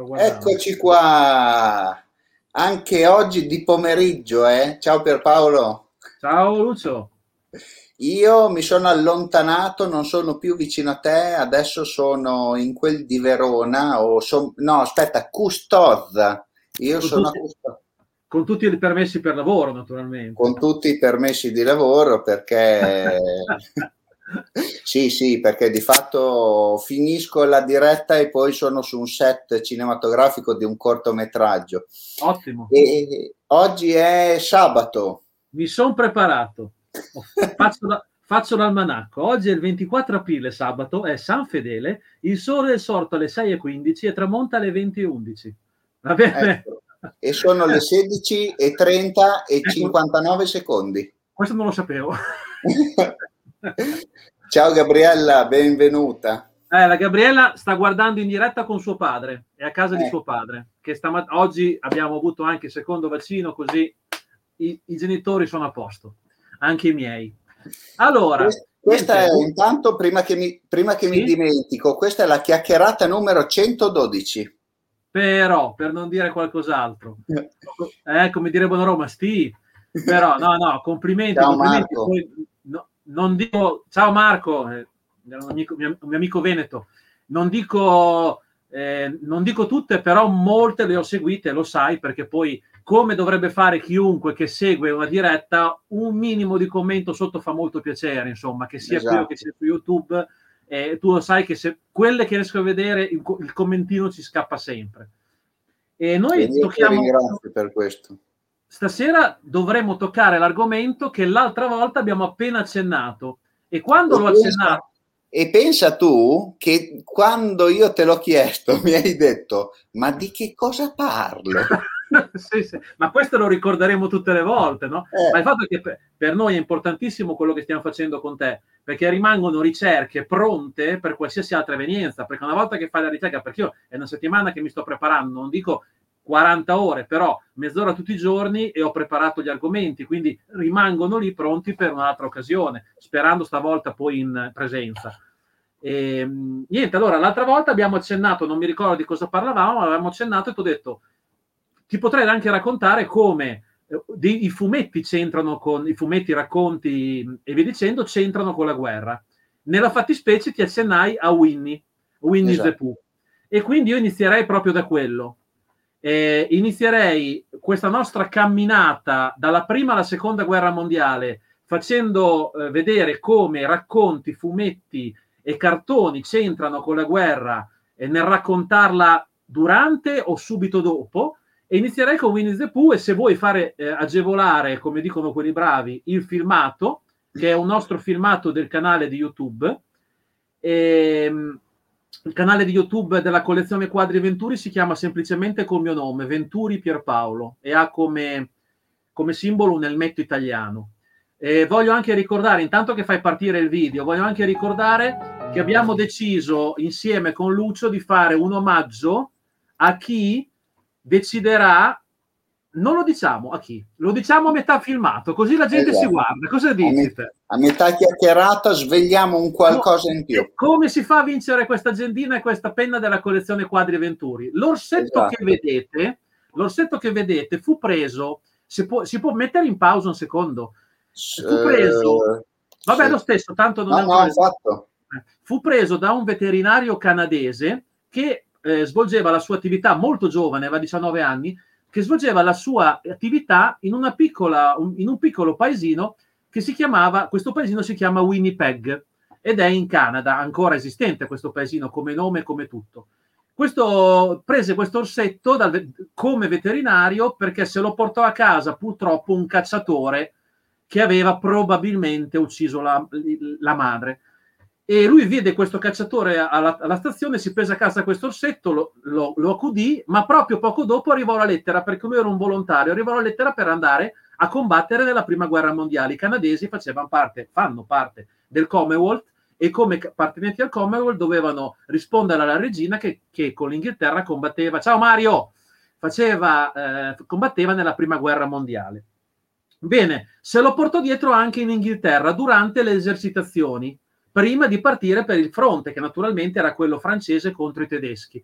Eccoci qua, anche oggi di pomeriggio, eh? Ciao Pierpaolo. Ciao Lucio. Io mi sono allontanato, non sono più vicino a te, adesso sono in quel di Verona, o son... no, aspetta, Custozza. Io con sono tutti, a Custozza. Con tutti i permessi per lavoro, naturalmente. Con tutti i permessi di lavoro, perché... sì, sì, perché di fatto finisco la diretta e poi sono su un set cinematografico di un cortometraggio. Ottimo. E oggi è sabato. Mi sono preparato. Faccio, la, faccio l'almanacco. Oggi è il 24 aprile, sabato, è San Fedele. Il sole è sorto alle 6.15 e tramonta alle 20.11. Va bene? Ecco. E sono le 16 e 30 e 59 secondi. Questo non lo sapevo. Ciao Gabriella, benvenuta. Eh, la Gabriella sta guardando in diretta con suo padre, è a casa eh. di suo padre, che stamat- oggi abbiamo avuto anche il secondo vaccino, così i, i genitori sono a posto, anche i miei. Allora, questa è intanto, prima che, mi, prima che sì? mi dimentico, questa è la chiacchierata numero 112. Però, per non dire qualcos'altro, eh, come direbbero a Roma, sti, però, no, no, complimenti, Ciao, complimenti. Marco. Poi, non dico, ciao Marco, eh, un, amico, mio, un mio amico veneto, non dico, eh, non dico tutte, però molte le ho seguite, lo sai, perché poi come dovrebbe fare chiunque che segue una diretta, un minimo di commento sotto fa molto piacere, insomma, che sia esatto. qui o che sia su YouTube. Eh, tu lo sai che se quelle che riesco a vedere, il, il commentino ci scappa sempre. E noi e tocchiamo. Grazie per questo. Stasera dovremmo toccare l'argomento che l'altra volta abbiamo appena accennato. E quando e l'ho pensa, accennato. E pensa tu che quando io te l'ho chiesto mi hai detto: Ma di che cosa parlo? sì, sì. Ma questo lo ricorderemo tutte le volte, no? Eh. Ma il fatto è che per noi è importantissimo quello che stiamo facendo con te, perché rimangono ricerche pronte per qualsiasi altra evenienza, perché una volta che fai la ricerca, perché io è una settimana che mi sto preparando, non dico 40 ore, però mezz'ora tutti i giorni e ho preparato gli argomenti, quindi rimangono lì pronti per un'altra occasione, sperando stavolta poi in presenza. E, niente, allora l'altra volta abbiamo accennato, non mi ricordo di cosa parlavamo, ma avevamo accennato e ti ho detto ti potrei anche raccontare come eh, i fumetti c'entrano con i fumetti, i racconti e via dicendo, c'entrano con la guerra. Nella fattispecie ti accennai a Winnie, Winnie esatto. the Pooh. E quindi io inizierei proprio da quello. Eh, inizierei questa nostra camminata dalla prima alla seconda guerra mondiale facendo eh, vedere come racconti, fumetti e cartoni c'entrano con la guerra e nel raccontarla durante o subito dopo. E inizierei con Winnie the Pooh e se vuoi fare eh, agevolare, come dicono quelli bravi, il filmato, che è un nostro filmato del canale di YouTube, ehm, il canale di YouTube della collezione Quadri Venturi si chiama semplicemente col mio nome, Venturi Pierpaolo, e ha come, come simbolo un elmetto italiano. E voglio anche ricordare, intanto che fai partire il video, voglio anche ricordare che abbiamo deciso insieme con Lucio di fare un omaggio a chi deciderà, non lo diciamo a chi, lo diciamo a metà filmato, così la gente esatto. si guarda. Cosa dici? A, metà chiacchierata svegliamo un qualcosa in più. Come si fa a vincere questa agendina e questa penna della collezione Quadri Venturi? L'orsetto esatto. che vedete, l'orsetto che vedete fu preso, si può, si può mettere in pausa un secondo, fu preso, vabbè sì. lo stesso, tanto non no, è no, fatto. fu preso da un veterinario canadese che eh, svolgeva la sua attività molto giovane, aveva 19 anni, che svolgeva la sua attività in, una piccola, un, in un piccolo paesino che si chiamava, questo paesino si chiama Winnipeg ed è in Canada, ancora esistente questo paesino come nome e come tutto. Questo prese questo orsetto dal, come veterinario perché se lo portò a casa purtroppo un cacciatore che aveva probabilmente ucciso la, la madre e lui vide questo cacciatore alla, alla stazione, si prese a casa questo orsetto, lo, lo, lo, accudì, ma proprio poco dopo arrivò la lettera, perché lui era un volontario, arrivò la lettera per andare a combattere nella prima guerra mondiale. I canadesi facevano parte, fanno parte del Commonwealth e come appartenenti al Commonwealth dovevano rispondere alla regina che, che con l'Inghilterra combatteva, ciao Mario, faceva, eh, combatteva nella prima guerra mondiale. Bene, se lo portò dietro anche in Inghilterra durante le esercitazioni prima di partire per il fronte, che naturalmente era quello francese contro i tedeschi.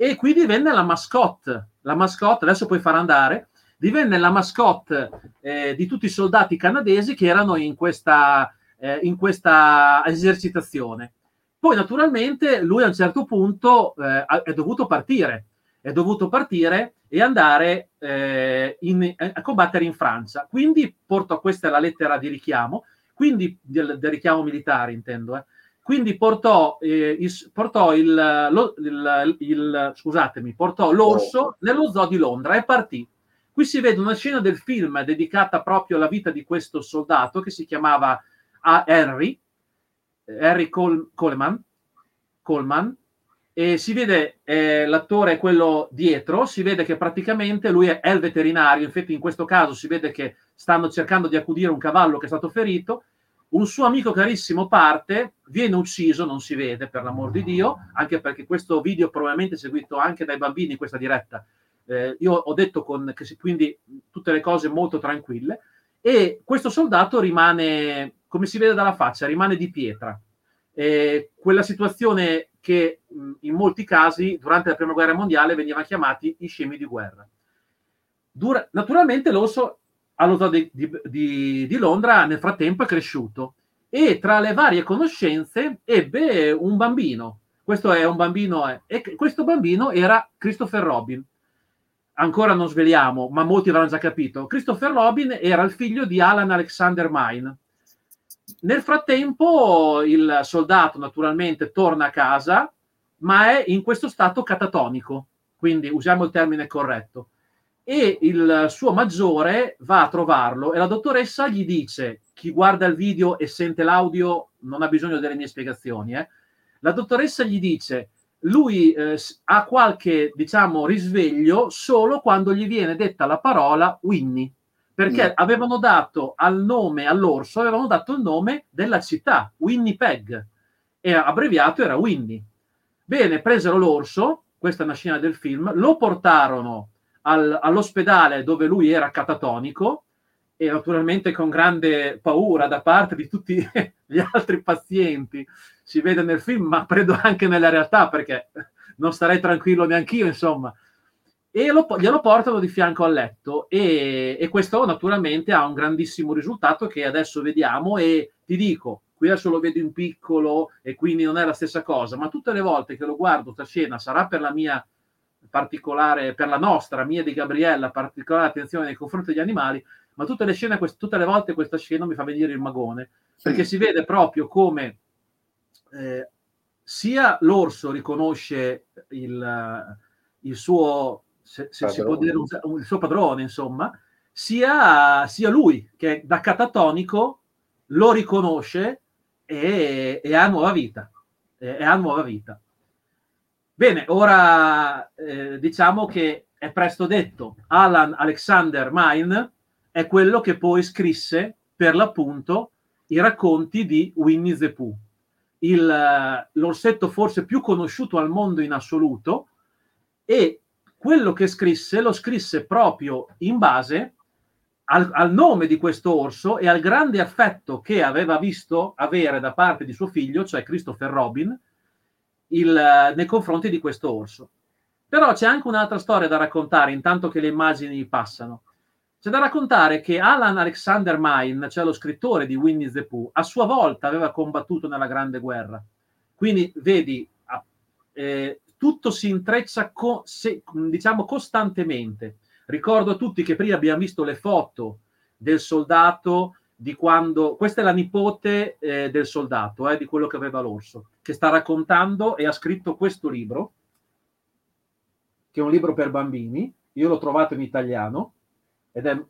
e qui divenne la mascotte, la mascotte, adesso puoi far andare, divenne la mascotte eh, di tutti i soldati canadesi che erano in questa, eh, in questa esercitazione. Poi naturalmente lui a un certo punto eh, è dovuto partire, è dovuto partire e andare eh, in, a combattere in Francia. Quindi portò, questa è la lettera di richiamo, quindi del, del richiamo militare intendo, eh. quindi portò, eh, il, portò il, lo, il, il, scusatemi, portò l'orso oh. nello zoo di Londra e partì. Qui si vede una scena del film dedicata proprio alla vita di questo soldato che si chiamava Henry, Harry Col- Coleman, Coleman, e si vede eh, l'attore quello dietro, si vede che praticamente lui è, è, il veterinario, infatti in questo caso si vede che stanno cercando di accudire un cavallo che è stato ferito, un suo amico carissimo parte, viene ucciso, non si vede per l'amor di Dio, anche perché questo video probabilmente è seguito anche dai bambini in questa diretta. Eh, io ho detto con, che si, quindi tutte le cose molto tranquille e questo soldato rimane, come si vede dalla faccia, rimane di pietra. Eh, quella situazione che in molti casi durante la prima guerra mondiale venivano chiamati i scemi di guerra. Dura- naturalmente l'orso allo zoo di, di, di, Londra nel frattempo è cresciuto e tra le varie conoscenze ebbe un bambino. Questo è un bambino, e questo bambino era Christopher Robin. Ancora non sveliamo, ma molti avranno già capito. Christopher Robin era il figlio di Alan Alexander Mine, nel frattempo il soldato naturalmente torna a casa, ma è in questo stato catatonico, quindi usiamo il termine corretto. E il suo maggiore va a trovarlo e la dottoressa gli dice, chi guarda il video e sente l'audio non ha bisogno delle mie spiegazioni, eh? la dottoressa gli dice, lui eh, ha qualche, diciamo, risveglio solo quando gli viene detta la parola Winnie perché mm. avevano dato al nome all'orso, avevano dato il nome della città, Winnipeg, e abbreviato era Winnie. Bene, presero l'orso, questa è una scena del film, lo portarono al, all'ospedale dove lui era catatonico e naturalmente con grande paura da parte di tutti gli altri pazienti. Si vede nel film, ma credo anche nella realtà perché non starei tranquillo neanche io, insomma e lo, glielo portano di fianco al letto e, e, questo naturalmente ha un grandissimo risultato che adesso vediamo e ti dico, qui adesso lo vedo in piccolo e quindi non è la stessa cosa, ma tutte le volte che lo guardo questa scena sarà per la mia particolare, per la nostra, mia di Gabriella, particolare attenzione nei confronti degli animali, ma tutte le scene, tutte le volte questa scena mi fa venire il magone, perché si vede proprio come eh, sia l'orso riconosce il, il suo se, se si può dire un, un, il suo padrone, insomma, sia, sia, lui che da catatonico lo riconosce e, e ha nuova vita. E, e, ha nuova vita. Bene, ora eh, diciamo che è presto detto, Alan Alexander Mine è quello che poi scrisse per l'appunto i racconti di Winnie the Pooh, il, l'orsetto forse più conosciuto al mondo in assoluto e quello che scrisse lo scrisse proprio in base al, al, nome di questo orso e al grande affetto che aveva visto avere da parte di suo figlio, cioè Christopher Robin, il, nei confronti di questo orso. Però c'è anche un'altra storia da raccontare intanto che le immagini passano. C'è da raccontare che Alan Alexander Mine, cioè lo scrittore di Winnie the Pooh, a sua volta aveva combattuto nella Grande Guerra. Quindi vedi, eh, tutto si intreccia co- se, diciamo costantemente. Ricordo a tutti che prima abbiamo visto le foto del soldato di quando questa è la nipote eh, del soldato, eh, di quello che aveva l'orso, che sta raccontando e ha scritto questo libro, che è un libro per bambini. Io l'ho trovato in italiano ed è,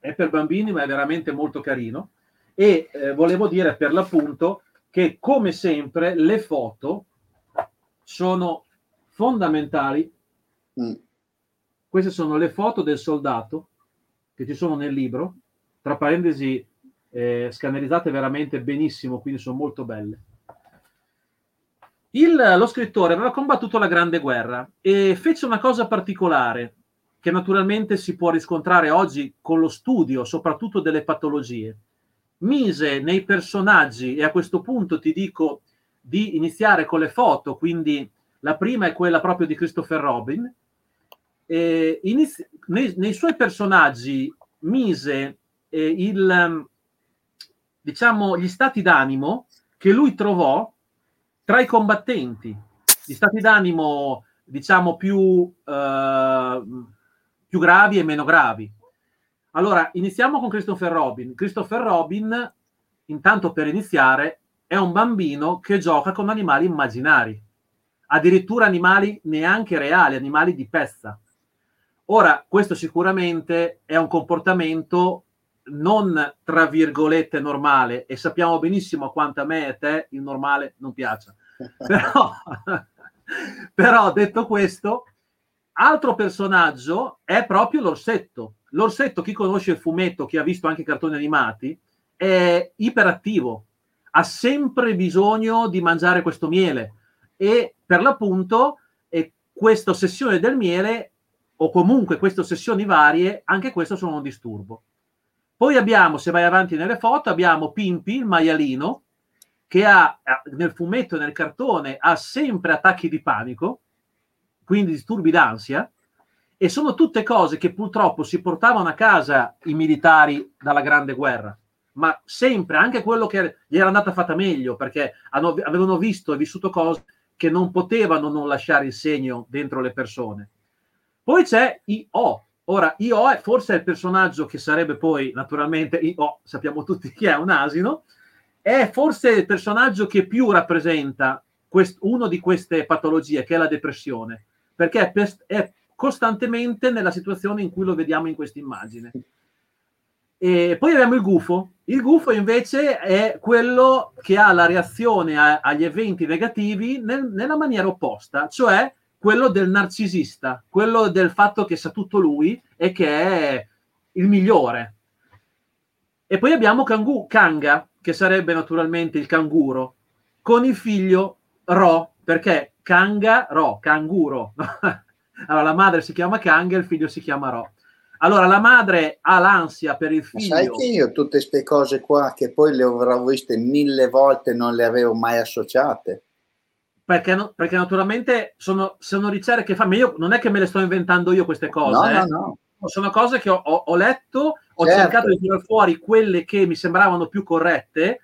è per bambini, ma è veramente molto carino. E eh, volevo dire per l'appunto che, come sempre, le foto sono fondamentali. Mm. Queste sono le foto del soldato che ci sono nel libro, tra parentesi eh, scannerizzate veramente benissimo, quindi sono molto belle. Il, lo scrittore aveva combattuto la Grande Guerra e fece una cosa particolare che naturalmente si può riscontrare oggi con lo studio, soprattutto delle patologie. Mise nei personaggi, e a questo punto ti dico di iniziare con le foto, quindi La prima è quella proprio di Christopher Robin. Inizi- nei, nei, suoi personaggi mise eh, il, diciamo, gli stati d'animo che lui trovò tra i combattenti, gli stati d'animo, diciamo, più, eh, più gravi e meno gravi. Allora, iniziamo con Christopher Robin. Christopher Robin, intanto per iniziare, è un bambino che gioca con animali immaginari, addirittura animali neanche reali, animali di pezza. Ora, questo sicuramente è un comportamento non tra virgolette normale e sappiamo benissimo quanto a me e a te il normale non piace. Però, però detto questo, altro personaggio è proprio l'orsetto L'orsetto, chi conosce il fumetto, chi ha visto anche i cartoni animati, è iperattivo, ha sempre bisogno di mangiare questo miele e per l'appunto eh, questa ossessione del miele o comunque queste ossessioni varie, anche questo sono un disturbo. Poi abbiamo, se vai avanti nelle foto, abbiamo Pimpi, il maialino, che ha nel fumetto e nel cartone ha sempre attacchi di panico, quindi disturbi d'ansia, e sono tutte cose che purtroppo si portavano a casa i militari dalla Grande Guerra, ma sempre anche quello che gli era andata fatta meglio, perché avevano visto e vissuto cose che non potevano non lasciare il segno dentro le persone. Poi c'è I.O. Ora, I.O. è forse il personaggio che sarebbe poi, naturalmente, I.O. sappiamo tutti chi è un asino, è forse il personaggio che più rappresenta quest- una di queste patologie, che è la depressione, perché è, pers- è costantemente nella situazione in cui lo vediamo in questa immagine. E poi abbiamo il gufo. Il gufo invece è quello che ha la reazione a, agli eventi negativi nel, nella maniera opposta, cioè quello del narcisista, quello del fatto che sa tutto lui e che è il migliore. E poi abbiamo Kangu, Kanga, che sarebbe naturalmente il canguro, con il figlio Ro, perché Kanga, Ro, canguro. Allora, la madre si chiama Kang e il figlio si chiama Ro. Allora, la madre ha l'ansia per il figlio. Ma sai che io tutte queste cose qua, che poi le avrò viste mille volte, non le avevo mai associate. Perché, no, perché naturalmente sono, sono, ricerche che fa, ma io non è che me le sto inventando io queste cose. No, eh. no, no. Sono cose che ho, ho, ho letto, ho certo. cercato di tirare fuori quelle che mi sembravano più corrette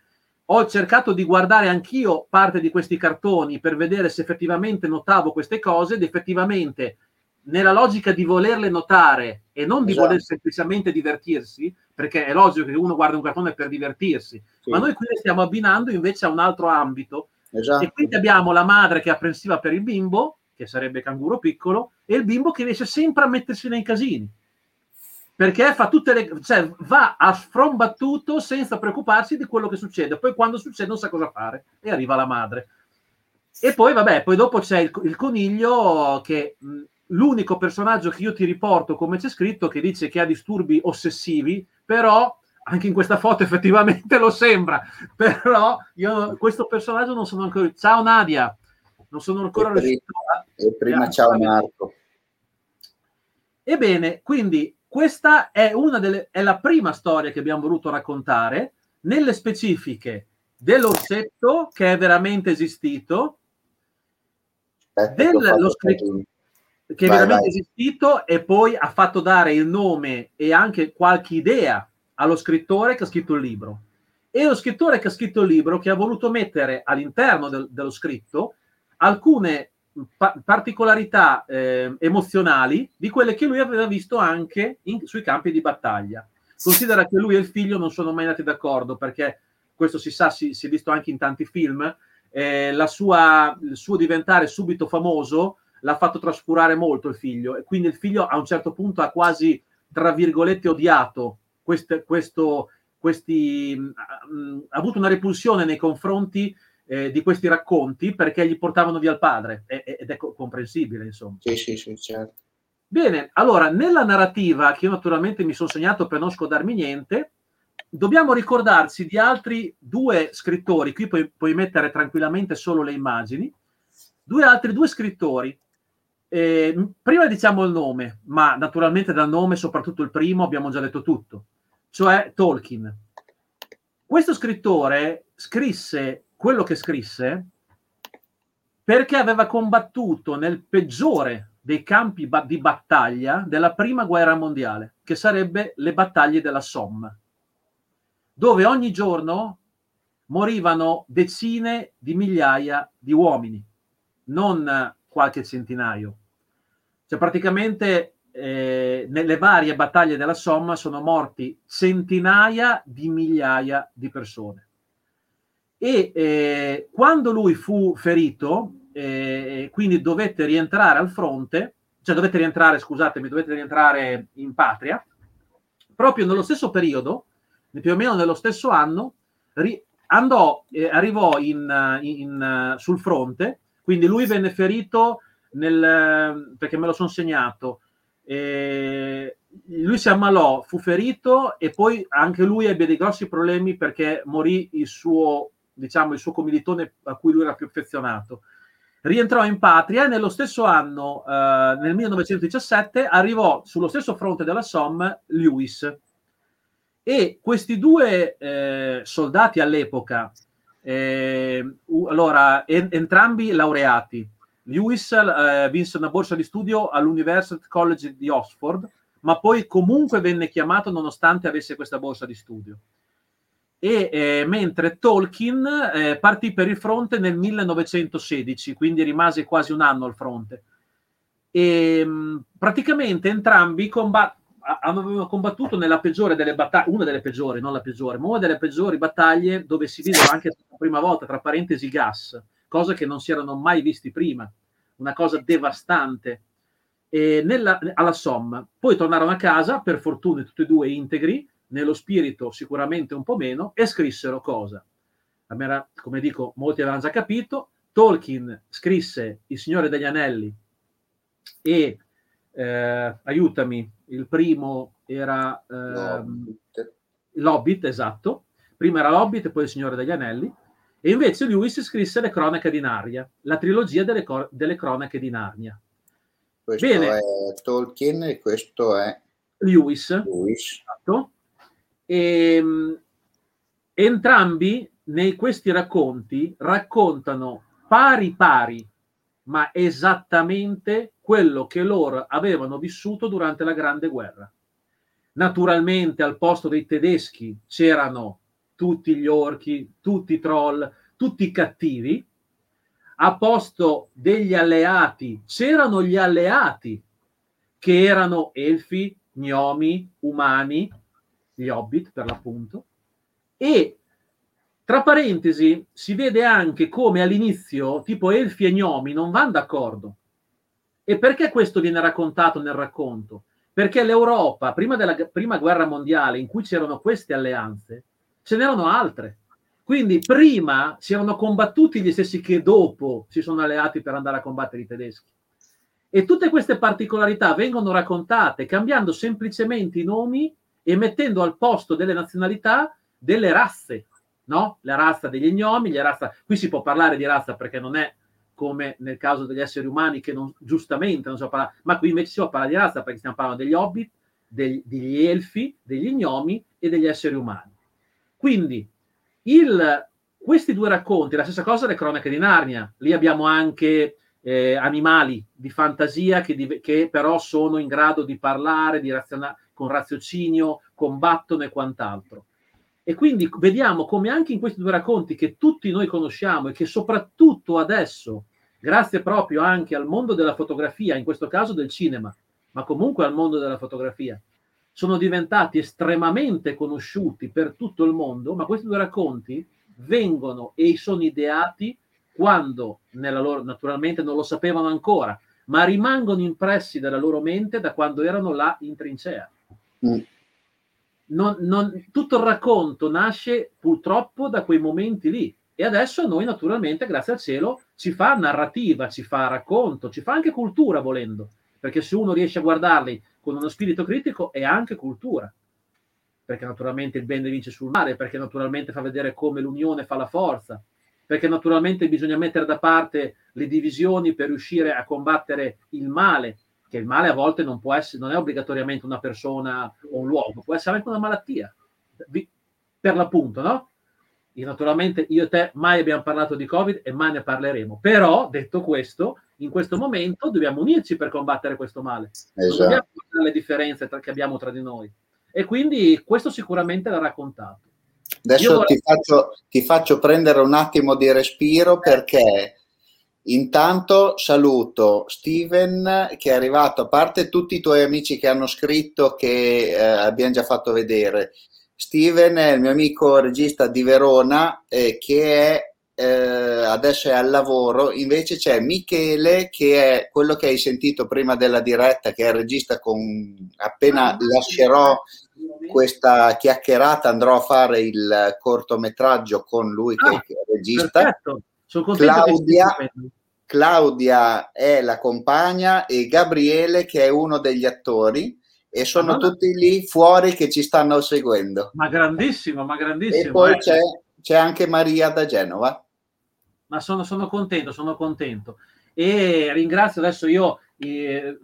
ho cercato di guardare anch'io parte di questi cartoni per vedere se effettivamente notavo queste cose ed effettivamente nella logica di volerle notare e non di esatto. voler semplicemente divertirsi, perché è logico che uno guarda un cartone per divertirsi, sì. ma noi qui le stiamo abbinando invece a un altro ambito. Esatto. E quindi abbiamo la madre che è apprensiva per il bimbo, che sarebbe canguro piccolo, e il bimbo che riesce sempre a mettersi nei casini perché fa tutte le, cioè, va a sfrombattuto senza preoccuparsi di quello che succede. Poi quando succede non sa cosa fare e arriva la madre. E poi, vabbè, poi dopo c'è il, il coniglio che mh, l'unico personaggio che io ti riporto come c'è scritto che dice che ha disturbi ossessivi, però anche in questa foto effettivamente lo sembra. Però io questo personaggio non sono ancora. Ciao Nadia, non sono ancora e riuscito a. E prima ciao Marco. Ebbene, quindi questa è, una delle, è la prima storia che abbiamo voluto raccontare nelle specifiche dell'orsetto che è veramente esistito, dello scritto che è vai, veramente vai. esistito e poi ha fatto dare il nome e anche qualche idea allo scrittore che ha scritto il libro. E lo scrittore che ha scritto il libro che ha voluto mettere all'interno del, dello scritto alcune pa- particolarità eh, emozionali di quelle che lui aveva visto anche in, sui campi di battaglia. Considera che lui e il figlio non sono mai andati d'accordo perché questo si sa, si, si è visto anche in tanti film. Eh, sua, il suo diventare subito famoso l'ha fatto trascurare molto il figlio e quindi il figlio a un certo punto ha quasi, tra virgolette, odiato queste, questo, questi, mm, ha avuto una repulsione nei confronti eh, di questi racconti perché gli portavano via il padre ed è comprensibile, insomma. Sì, sì, sì, certo. Bene, allora, nella narrativa, che io naturalmente mi sono segnato per non scodarmi niente, dobbiamo ricordarci di altri due scrittori, qui puoi, puoi mettere tranquillamente solo le immagini, due altri due scrittori. Eh, prima diciamo il nome, ma naturalmente dal nome, soprattutto il primo, abbiamo già detto tutto, cioè Tolkien. Questo scrittore scrisse quello che scrisse perché aveva combattuto nel peggiore dei campi ba- di battaglia della prima guerra mondiale, che sarebbe le battaglie della Somme, dove ogni giorno morivano decine di migliaia di uomini, non qualche centinaio. Cioè praticamente eh, nelle varie battaglie della Somme sono morti centinaia di migliaia di persone. E eh, quando lui fu ferito, eh, quindi dovette rientrare al fronte, cioè dovette rientrare, scusatemi, dovette rientrare in patria, proprio nello stesso periodo, più o meno nello stesso anno, ri- andò, eh, arrivò in, in, in, sul fronte, quindi lui venne ferito nel, perché me lo sono segnato, eh, lui si ammalò, fu ferito e poi anche lui ebbe dei grossi problemi perché morì il suo, diciamo, il suo commilitone a cui lui era più affezionato. Rientrò in patria e nello stesso anno, eh, nel 1917, arrivò sullo stesso fronte della Somme Lewis. E questi due eh, soldati all'epoca, eh, allora, en- entrambi laureati, Lewis eh, vinse una borsa di studio all'University College di Oxford, ma poi comunque venne chiamato nonostante avesse questa borsa di studio. E eh, mentre Tolkien eh, partì per il fronte nel 1916, quindi rimase quasi un anno al fronte. E mh, praticamente entrambi combat- avevano combattuto nella peggiore delle battaglie, una delle peggiori, non la peggiore, ma una delle peggiori battaglie dove si videro anche la prima volta, tra parentesi, gas cose che non si erano mai visti prima, una cosa devastante. E nella, alla Somme, poi tornarono a casa, per fortuna tutti e due integri, nello spirito sicuramente un po' meno, e scrissero cosa? Era, come dico, molti avevano già capito, Tolkien scrisse Il Signore degli Anelli e eh, aiutami, il primo era eh. L'Hobbit, esatto. Prima era L'Hobbit e poi Il Signore degli Anelli. E invece Lewis scrisse Le Cronache di Narnia, la trilogia delle, cor- delle Cronache di Narnia. Questo Bene. è Tolkien e questo è Lewis. Lewis. Esatto. E, ehm, entrambi nei questi racconti raccontano pari pari, ma esattamente quello che loro avevano vissuto durante la Grande Guerra. Naturalmente al posto dei tedeschi c'erano tutti gli orchi, tutti i troll, tutti i cattivi, a posto degli alleati c'erano gli alleati che erano elfi, gnomi, umani, gli hobbit per l'appunto, e tra parentesi si vede anche come all'inizio tipo elfi e gnomi non vanno d'accordo. E perché questo viene raccontato nel racconto? Perché l'Europa, prima della prima guerra mondiale, in cui c'erano queste alleanze, ce n'erano altre. Quindi prima si erano combattuti gli stessi che dopo si sono alleati per andare a combattere i tedeschi. E tutte queste particolarità vengono raccontate cambiando semplicemente i nomi e mettendo al posto delle nazionalità delle razze, no? La razza degli gnomi, la razza... qui si può parlare di razza perché non è come nel caso degli esseri umani che non, giustamente non si può parlare, ma qui invece si può parlare di razza perché stiamo parlando degli hobbit, degli, degli elfi, degli gnomi e degli esseri umani. Quindi il, questi due racconti, la stessa cosa le cronache di Narnia, lì abbiamo anche eh, animali di fantasia che, di, che, però sono in grado di parlare di raziona- con raziocinio, combattono e quant'altro. E quindi vediamo come anche in questi due racconti che tutti noi conosciamo e che soprattutto adesso, grazie proprio anche al mondo della fotografia, in questo caso del cinema, ma comunque al mondo della fotografia, sono diventati estremamente conosciuti per tutto il mondo, ma questi due racconti vengono e sono ideati quando nella loro, naturalmente non lo sapevano ancora, ma rimangono impressi dalla loro mente da quando erano là in trincea. Mm. Non, non, tutto il racconto nasce purtroppo da quei momenti lì e adesso noi naturalmente, grazie al cielo, ci fa narrativa, ci fa racconto, ci fa anche cultura volendo, perché se uno riesce a guardarli con uno spirito critico è anche cultura, perché naturalmente il bene vince sul mare, perché naturalmente fa vedere come l'unione fa la forza, perché naturalmente bisogna mettere da parte le divisioni per riuscire a combattere il male, che il male a volte non essere, non è obbligatoriamente una persona o un luogo, può essere anche una malattia, per l'appunto, no? E naturalmente io e te mai abbiamo parlato di Covid e mai ne parleremo. Però, detto questo, in questo momento dobbiamo unirci per combattere questo male. Esatto. Non dobbiamo le differenze tra, che abbiamo tra di noi. E quindi questo sicuramente l'ha raccontato. Adesso vorrei... ti, faccio, ti faccio prendere un attimo di respiro perché Intanto saluto Steven che è arrivato, a parte tutti i tuoi amici che hanno scritto che eh, abbiamo già fatto vedere. Steven è il mio amico regista di Verona eh, che è, eh, adesso è al lavoro, invece c'è Michele che è quello che hai sentito prima della diretta, che è il regista con appena ah, lascerò questa chiacchierata andrò a fare il cortometraggio con lui che, ah, che è regista. Claudia, Claudia è la compagna e Gabriele che è uno degli attori e sono ah, tutti lì fuori che ci stanno seguendo. Ma grandissimo, ma grandissimo. E poi eh. c'è, c'è, anche Maria da Genova. Ma sono, sono, contento, sono contento. E ringrazio adesso io, eh,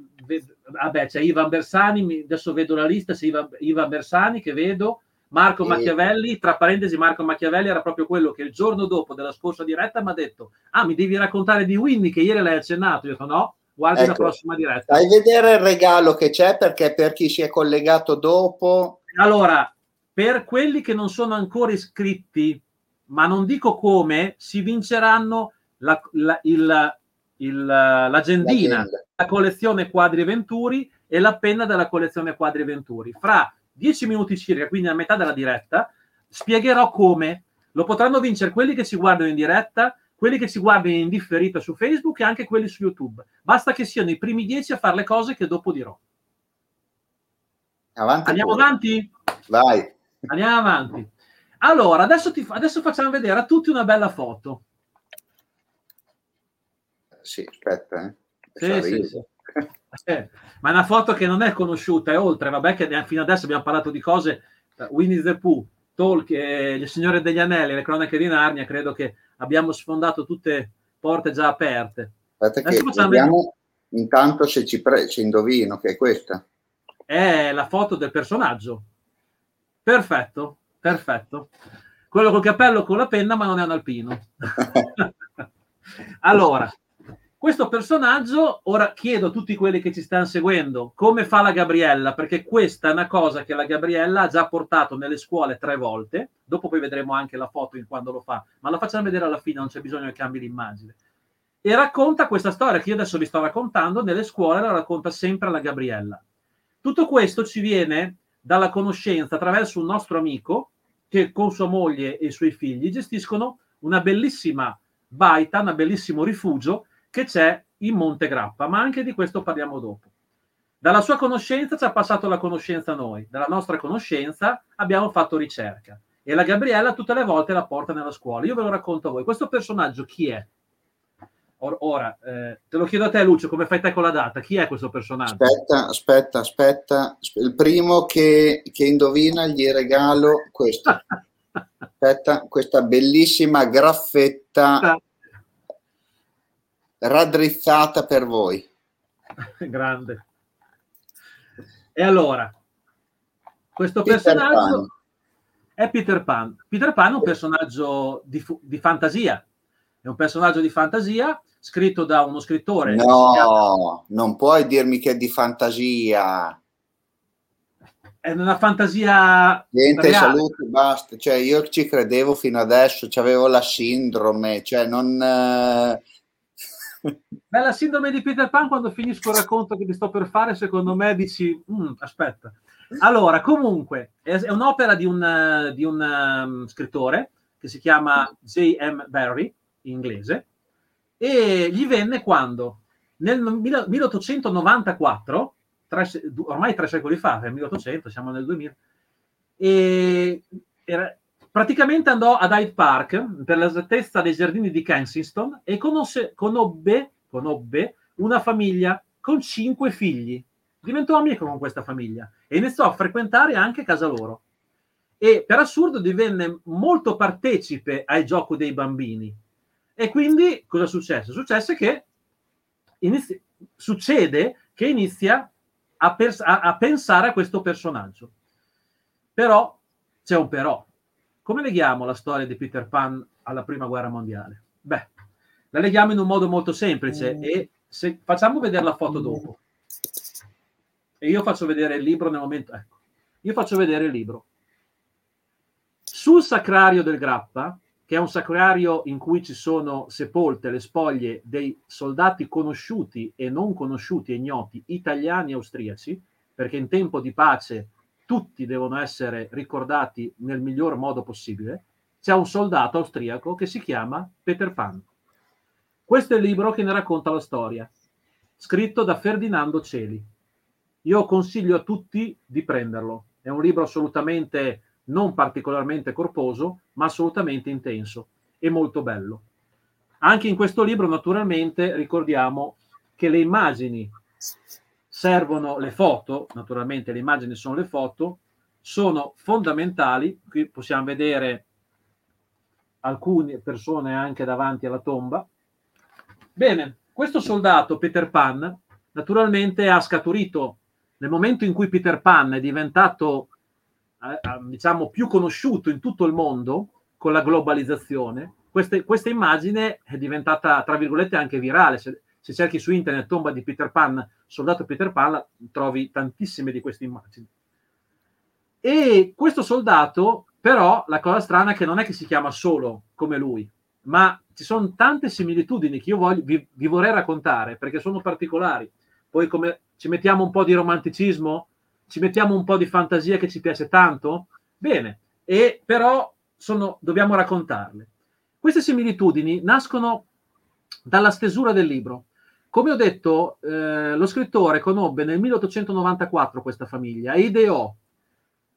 vabbè, c'è Ivan Bersani, adesso vedo la lista, c'è Ivan, Ivan Bersani che vedo, Marco. Machiavelli, tra parentesi, Marco Machiavelli era proprio quello che il giorno dopo della scorsa diretta mi ha detto: Ah, mi devi raccontare di Winnie che ieri l'hai accennato. Io ho detto: No, guardi ecco, la prossima diretta. Fai vedere il regalo che c'è perché per chi si è collegato dopo. Allora, per quelli che non sono ancora iscritti, ma non dico come, si vinceranno la, la, il, il, l'agendina, L'agenda. la collezione Quadri Venturi e la penna della collezione Quadri Venturi. Fra 10 minuti circa, quindi a metà della diretta, spiegherò come lo potranno vincere quelli che ci guardano in diretta, quelli che ci guardano in differita su Facebook e anche quelli su YouTube. Basta che siano i primi 10 a fare le cose che dopo dirò. Avanti Andiamo pure. avanti? Vai. Andiamo avanti. Allora, adesso, ti, adesso facciamo vedere a tutti una bella foto. Sì, aspetta. Eh. Sì, sì, sì. Eh, ma è una foto che non è conosciuta, è oltre, vabbè che fino adesso abbiamo parlato di cose, uh, Winnie the Pooh, Tolkien, Il Signore degli Anelli, Le Cronache di Narnia, credo che abbiamo sfondato tutte porte già aperte. Aspetta che vediamo intanto se ci, pre- ci indovino che è questa. È la foto del personaggio. Perfetto, perfetto. Quello col cappello con la penna, ma non è un alpino. allora, questo personaggio, ora chiedo a tutti quelli che ci stanno seguendo come fa la Gabriella, perché questa è una cosa che la Gabriella ha già portato nelle scuole tre volte, dopo poi vedremo anche la foto in quando lo fa, ma la facciamo vedere alla fine, non c'è bisogno che cambi l'immagine. E racconta questa storia che io adesso vi sto raccontando, nelle scuole la racconta sempre la Gabriella. Tutto questo ci viene dalla conoscenza attraverso un nostro amico che con sua moglie e i suoi figli gestiscono una bellissima baita, un bellissimo rifugio che c'è in Monte Grappa, ma anche di questo parliamo dopo. Dalla sua conoscenza ci ha passato la conoscenza noi, dalla nostra conoscenza abbiamo fatto ricerca e la Gabriella tutte le volte la porta nella scuola. Io ve lo racconto a voi. Questo personaggio chi è? Or- ora, eh, te lo chiedo a te Lucio, come fai te con la data? Chi è questo personaggio? Aspetta, aspetta, aspetta. Il primo che, che indovina gli regalo questo. Aspetta, questa bellissima graffetta raddrizzata per voi. Grande. E allora, questo Peter personaggio Pan. è Peter Pan. Peter Pan è un personaggio di, di, fantasia, è un personaggio di fantasia scritto da uno scrittore. No, chiama... non puoi dirmi che è di fantasia. È una fantasia. Niente, salute, basta. Cioè, io ci credevo fino adesso, avevo la sindrome, cioè non. Eh Beh, la sindrome di Peter Pan, quando finisco il racconto che ti sto per fare, secondo me dici, mm, aspetta. Allora, comunque, è, un'opera di un, di un um, scrittore che si chiama J.M. Barry, in inglese, e gli venne quando? Nel 1894, tre, ormai tre secoli fa, nel 1800, siamo nel 2000, e era, Praticamente andò ad Hyde Park, per l'esattezza dei giardini di Kensington, e conosce, conobbe, conobbe una famiglia con cinque figli. Diventò amico con questa famiglia e iniziò a frequentare anche casa loro. E per assurdo divenne molto partecipe ai giochi dei bambini. E quindi cosa successe? Successe che inizi- succede che inizia a, pers- a, a pensare a questo personaggio. Però c'è un però come leghiamo la storia di Peter Pan alla prima guerra mondiale? Beh, la leghiamo in un modo molto semplice mm. e se, facciamo vedere la foto dopo. E io faccio vedere il libro nel momento. Ecco, io faccio vedere il libro. Sul sacrario del Grappa, che è un sacrario in cui ci sono sepolte le spoglie dei soldati conosciuti e non conosciuti e ignoti, italiani e austriaci, perché in tempo di pace tutti devono essere ricordati nel miglior modo possibile, c'è un soldato austriaco che si chiama Peter Pan. Questo è il libro che ne racconta la storia, scritto da Ferdinando Celi. Io consiglio a tutti di prenderlo. È un libro assolutamente non particolarmente corposo, ma assolutamente intenso e molto bello. Anche in questo libro, naturalmente, ricordiamo che le immagini servono le foto, naturalmente le immagini sono le foto, sono fondamentali. Qui possiamo vedere alcune persone anche davanti alla tomba. Bene, questo soldato Peter Pan naturalmente ha scaturito nel momento in cui Peter Pan è diventato eh, eh diciamo più conosciuto in tutto il mondo con la globalizzazione, queste, questa immagine è diventata tra virgolette anche virale. Se, se cerchi su internet tomba di Peter Pan, soldato Peter Pan, trovi tantissime di queste immagini. E questo soldato, però, la cosa strana è che non è che si chiama solo come lui, ma ci sono tante similitudini che io voglio, vi, vi vorrei raccontare perché sono particolari. Poi, come ci mettiamo un po' di romanticismo, ci mettiamo un po' di fantasia che ci piace tanto, bene, e però sono, dobbiamo raccontarle. Queste similitudini nascono dalla stesura del libro. Come ho detto, eh, lo scrittore conobbe nel 1894 questa famiglia e ideò,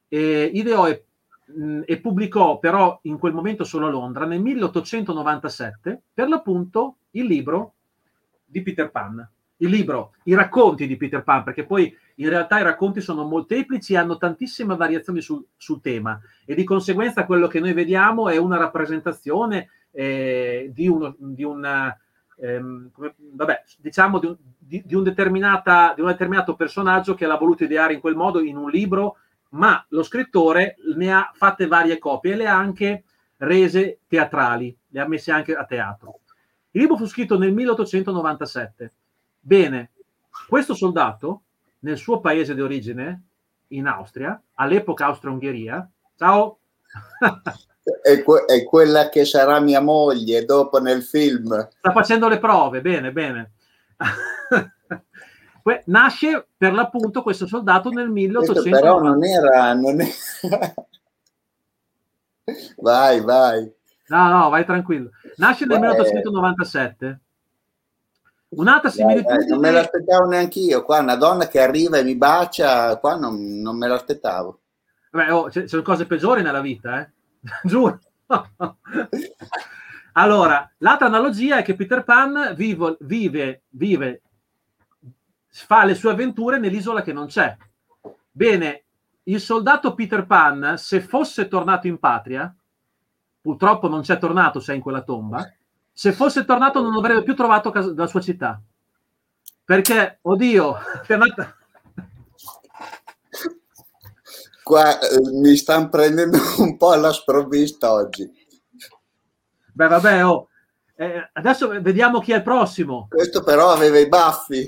e, ideò e, mh, e, pubblicò però in quel momento solo a Londra nel 1897 per l'appunto il libro di Peter Pan. Il libro, i racconti di Peter Pan, perché poi in realtà i racconti sono molteplici e hanno tantissime variazioni sul, sul tema e di conseguenza quello che noi vediamo è una rappresentazione eh, di, uno, di una ehm, come, vabbè, diciamo di un, di, di, un di un determinato personaggio che l'ha voluto ideare in quel modo in un libro, ma lo scrittore ne ha fatte varie copie e le ha anche rese teatrali, le ha messe anche a teatro. Il libro fu scritto nel 1897. Bene, questo soldato, nel suo paese di origine, in Austria, all'epoca Austria-Ungheria, ciao! è, que- è, quella che sarà mia moglie dopo nel film. Sta facendo le prove, bene, bene. Nasce per l'appunto questo soldato nel 1800. Questo però non era, non era... vai, vai. No, no, vai tranquillo. Nasce nel Beh. 1897. Un'altra similitudine. Non me l'aspettavo neanche io. Qua una donna che arriva e mi bacia, qua non, non me l'aspettavo. Beh, oh, ci sono cose peggiori nella vita, eh? Giuro. allora, l'altra analogia è che Peter Pan vivo, vive, vive, fa le sue avventure nell'isola che non c'è. Bene, il soldato Peter Pan, se fosse tornato in patria, purtroppo non c'è tornato, se è in quella tomba, se fosse tornato non avrebbe più trovato casa, la sua città. Perché, oddio, andata qua eh, mi stanno prendendo un po' alla sprovvista oggi. Beh, vabbè, oh. eh, adesso vediamo chi è il prossimo. Questo però aveva i baffi.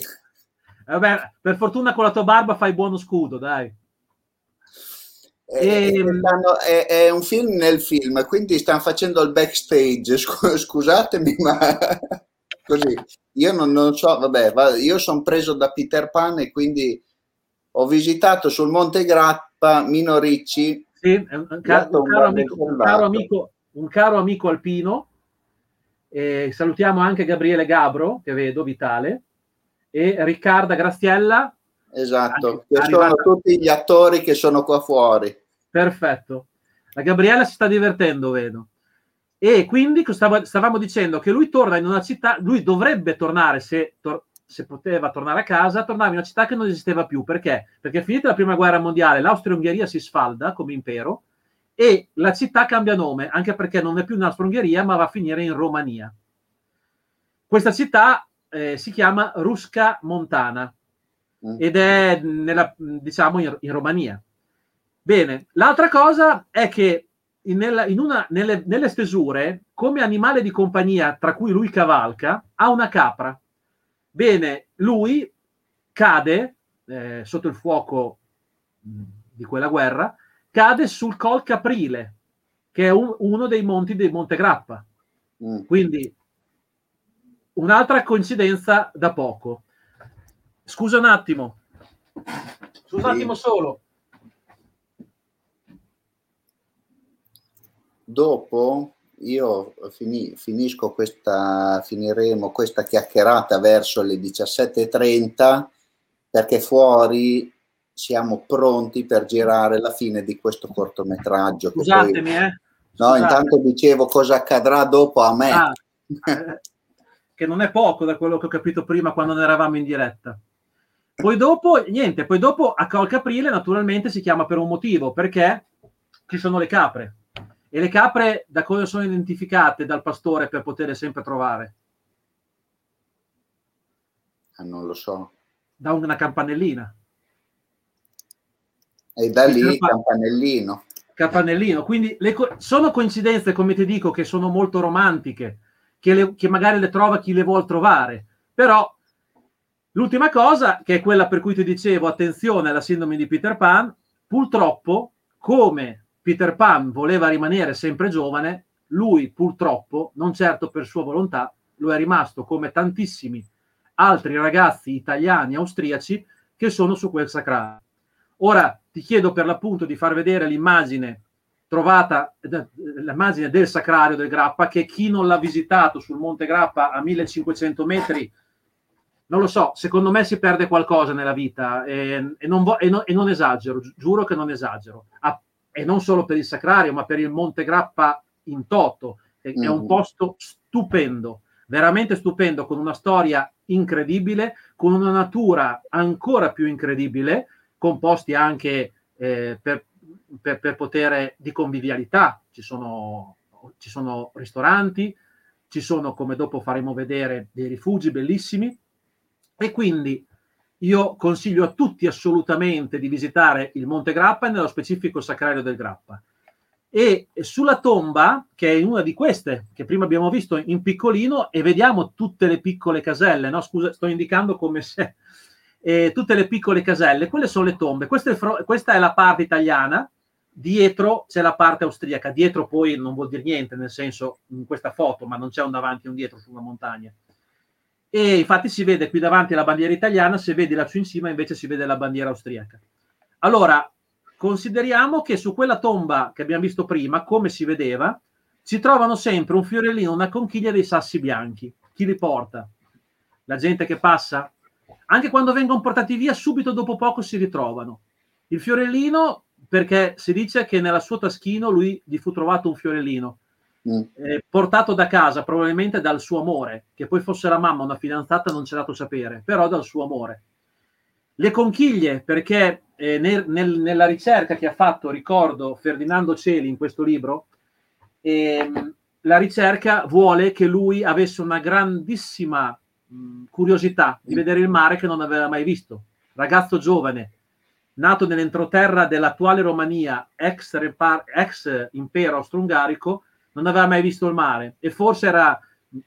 Vabbè, per fortuna con la tua barba fai buono scudo, dai. E, e, ehm, è, è, un film nel film, quindi stanno facendo il backstage. Scusatemi, ma così io non, non so. Vabbè, io sono preso da Peter Pan e quindi ho visitato sul Monte Grappa Mino Ricci. Sì, un, ca- un, caro, amico, un, caro, amico, un caro amico alpino. Eh, salutiamo anche Gabriele Gabro, che vedo, vitale, e Riccarda Graziella. Esatto, che sono tutti gli attori che sono qua fuori. Perfetto. La Gabriella si sta divertendo, vedo. E quindi stavamo dicendo che lui torna in una città, lui dovrebbe tornare se, tor- se poteva tornare a casa, tornava in una città che non esisteva più. Perché? Perché finita la prima guerra mondiale, l'Austria-Ungheria si sfalda come impero e la città cambia nome, anche perché non è più in Austria-Ungheria, ma va a finire in Romania. Questa città eh, si chiama Rusca Montana mm. ed è nella, diciamo in, in Romania. Bene, l'altra cosa è che in in una, nelle, nelle stesure, come animale di compagnia, tra cui lui cavalca, ha una capra. Bene, lui cade eh, sotto il fuoco di quella guerra, cade sul Col Caprile, che è un, uno dei monti di Monte Grappa. Mm. Quindi un'altra coincidenza da poco. Scusa un attimo. Scusa un attimo solo. Dopo io fini, finisco questa, finiremo questa chiacchierata verso le 17.30 perché fuori siamo pronti per girare la fine di questo cortometraggio. Scusatemi, poi, eh. No, intanto dicevo cosa accadrà dopo a me. Ah, eh, che non è poco da quello che ho capito prima quando ne eravamo in diretta. Poi dopo, niente, poi dopo a Col Caprile naturalmente si chiama per un motivo, perché ci sono le capre. E le capre da cosa sono identificate dal pastore per poterle sempre trovare? Ah, non lo so. Da una campanellina. E da lì il campanellino. Campanellino. Quindi le co- sono coincidenze, come ti dico, che sono molto romantiche, che, le, che magari le trova chi le vuol trovare. Però l'ultima cosa, che è quella per cui ti dicevo, attenzione alla sindrome di Peter Pan, purtroppo, come Peter Pan voleva rimanere sempre giovane, lui purtroppo, non certo per sua volontà, lo è rimasto come tantissimi altri ragazzi italiani, austriaci, che sono su quel sacrario. Ora ti chiedo per l'appunto di far vedere l'immagine trovata, eh, l'immagine del sacrario del Grappa, che chi non l'ha visitato sul Monte Grappa a 1500 metri, non lo so, secondo me si perde qualcosa nella vita e, e, non, vo- e, no, e non, esagero, giuro che non esagero. Ah, e non solo per il sacrario, ma per il Monte Grappa in toto. È, mm. è un mm. posto stupendo, veramente stupendo, con una storia incredibile, con una natura ancora più incredibile composti anche eh, per, per, per, potere di convivialità. Ci sono, ci sono ristoranti, ci sono, come dopo faremo vedere, dei rifugi bellissimi e quindi io consiglio a tutti assolutamente di visitare il Monte Grappa e nello specifico il Sacrario del Grappa. E sulla tomba, che è una di queste che prima abbiamo visto in piccolino, e vediamo tutte le piccole caselle, no? Scusa, sto indicando come se eh, tutte le piccole caselle, quelle sono le tombe. Questa è, fro- questa è la parte italiana, dietro c'è la parte austriaca, dietro poi non vuol dire niente, nel senso in questa foto, ma non c'è un davanti e un dietro sulla montagna. E infatti si vede qui davanti la bandiera italiana, se vedi laggiù in cima invece si vede la bandiera austriaca. Allora, consideriamo che su quella tomba che abbiamo visto prima, come si vedeva, si trovano sempre un fiorellino, una conchiglia dei sassi bianchi. Chi li porta? La gente che passa? Anche quando vengono portati via, subito dopo poco si ritrovano. Il fiorellino, perché si dice che nella sua taschino lui gli fu trovato un fiorellino, mm. eh, portato da casa probabilmente dal suo amore, che poi fosse la mamma una fidanzata non c'è dato sapere, però dal suo amore. Le conchiglie, perché eh, nel, nel, nella ricerca che ha fatto, ricordo, Ferdinando Celi in questo libro, ehm, la ricerca vuole che lui avesse una grandissima curiosità di vedere il mare che non aveva mai visto. Ragazzo giovane, nato nell'entroterra dell'attuale Romania, ex, repar- ex impero austro-ungarico, non aveva mai visto il mare e forse era,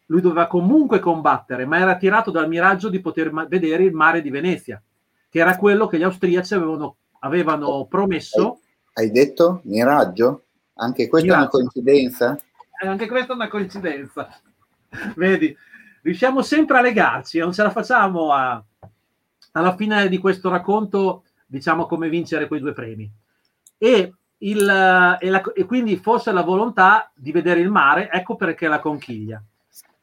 lui doveva comunque combattere, ma era attirato dal miraggio di poter ma- vedere il mare di Venezia, che era quello che gli austriaci avevano, avevano promesso. Hai detto miraggio? Anche questa miraggio. è una coincidenza? Eh, anche questa è una coincidenza. Vedi, riusciamo sempre a legarci, non ce la facciamo a, alla fine di questo racconto, diciamo come vincere quei due premi. E, il, e, la, e quindi forse la volontà di vedere il mare, ecco perché la conchiglia.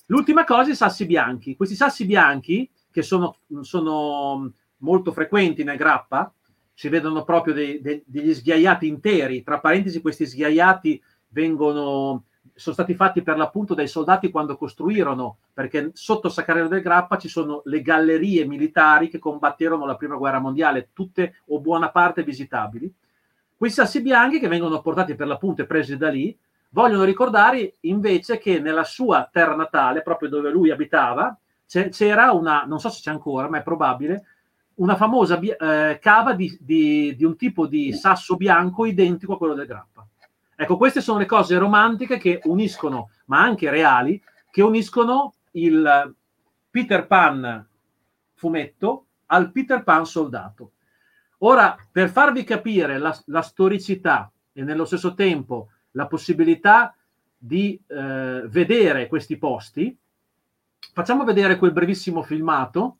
L'ultima cosa, i sassi bianchi. Questi sassi bianchi, che sono, sono molto frequenti nel grappa, si vedono proprio dei, dei, degli sghiaiati interi. Tra parentesi, questi sghiaiati vengono sono stati fatti per l'appunto dai soldati quando costruirono, perché sotto Saccarello del Grappa ci sono le gallerie militari che combatterono la prima guerra mondiale, tutte o buona parte visitabili. Questi sassi bianchi che vengono portati per l'appunto e presi da lì, vogliono ricordare invece che nella sua terra natale, proprio dove lui abitava, c'era una, non so se c'è ancora, ma è probabile, una famosa eh, cava di, di, di un tipo di sasso bianco identico a quello del Grappa Ecco, queste sono le cose romantiche che uniscono, ma anche reali, che uniscono il Peter Pan fumetto al Peter Pan soldato. Ora, per farvi capire la, la storicità e nello stesso tempo la possibilità di eh, vedere questi posti, facciamo vedere quel brevissimo filmato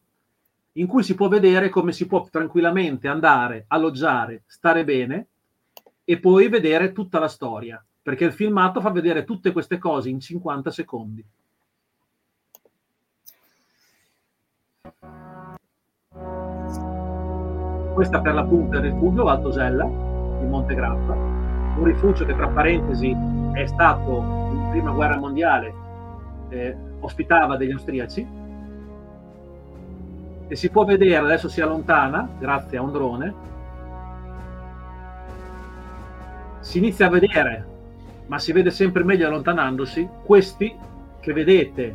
in cui si può vedere come si può tranquillamente andare, alloggiare, stare bene e poi vedere tutta la storia, perché il filmato fa vedere tutte queste cose in 50 secondi. Questa per l'appunto è il rifugio Altosella di Montegrappa, un rifugio che tra parentesi è stato in prima guerra mondiale, eh, ospitava degli austriaci. E si può vedere, adesso si allontana grazie a un drone, si inizia a vedere, ma si vede sempre meglio allontanandosi, questi che vedete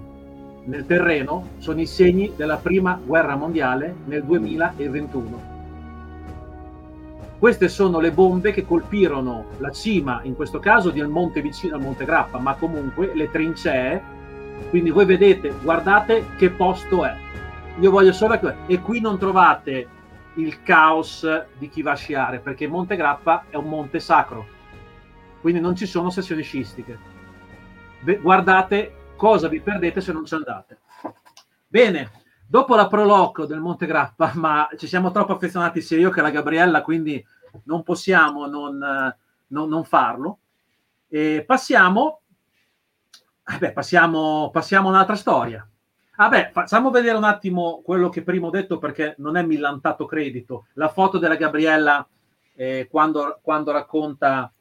nel terreno sono i segni della prima guerra mondiale nel 2021 queste sono le bombe che colpirono la cima, in questo caso del monte vicino al Monte Grappa, ma comunque le trincee. Quindi voi vedete, guardate che posto è. Io voglio solo che... E qui non trovate il caos di chi va a sciare, perché Monte Grappa è un monte sacro. Quindi non ci sono sessioni sciistiche. Guardate cosa vi perdete se non ci andate. Bene, Dopo la proloco del Monte Grappa, ma ci siamo troppo affezionati sia io che la Gabriella, quindi non possiamo non, non, non farlo. E passiamo, eh beh, passiamo, passiamo un'altra storia. Vabbè, ah facciamo vedere un attimo quello che prima ho detto perché non è millantato credito. La foto della Gabriella eh, quando, quando, racconta,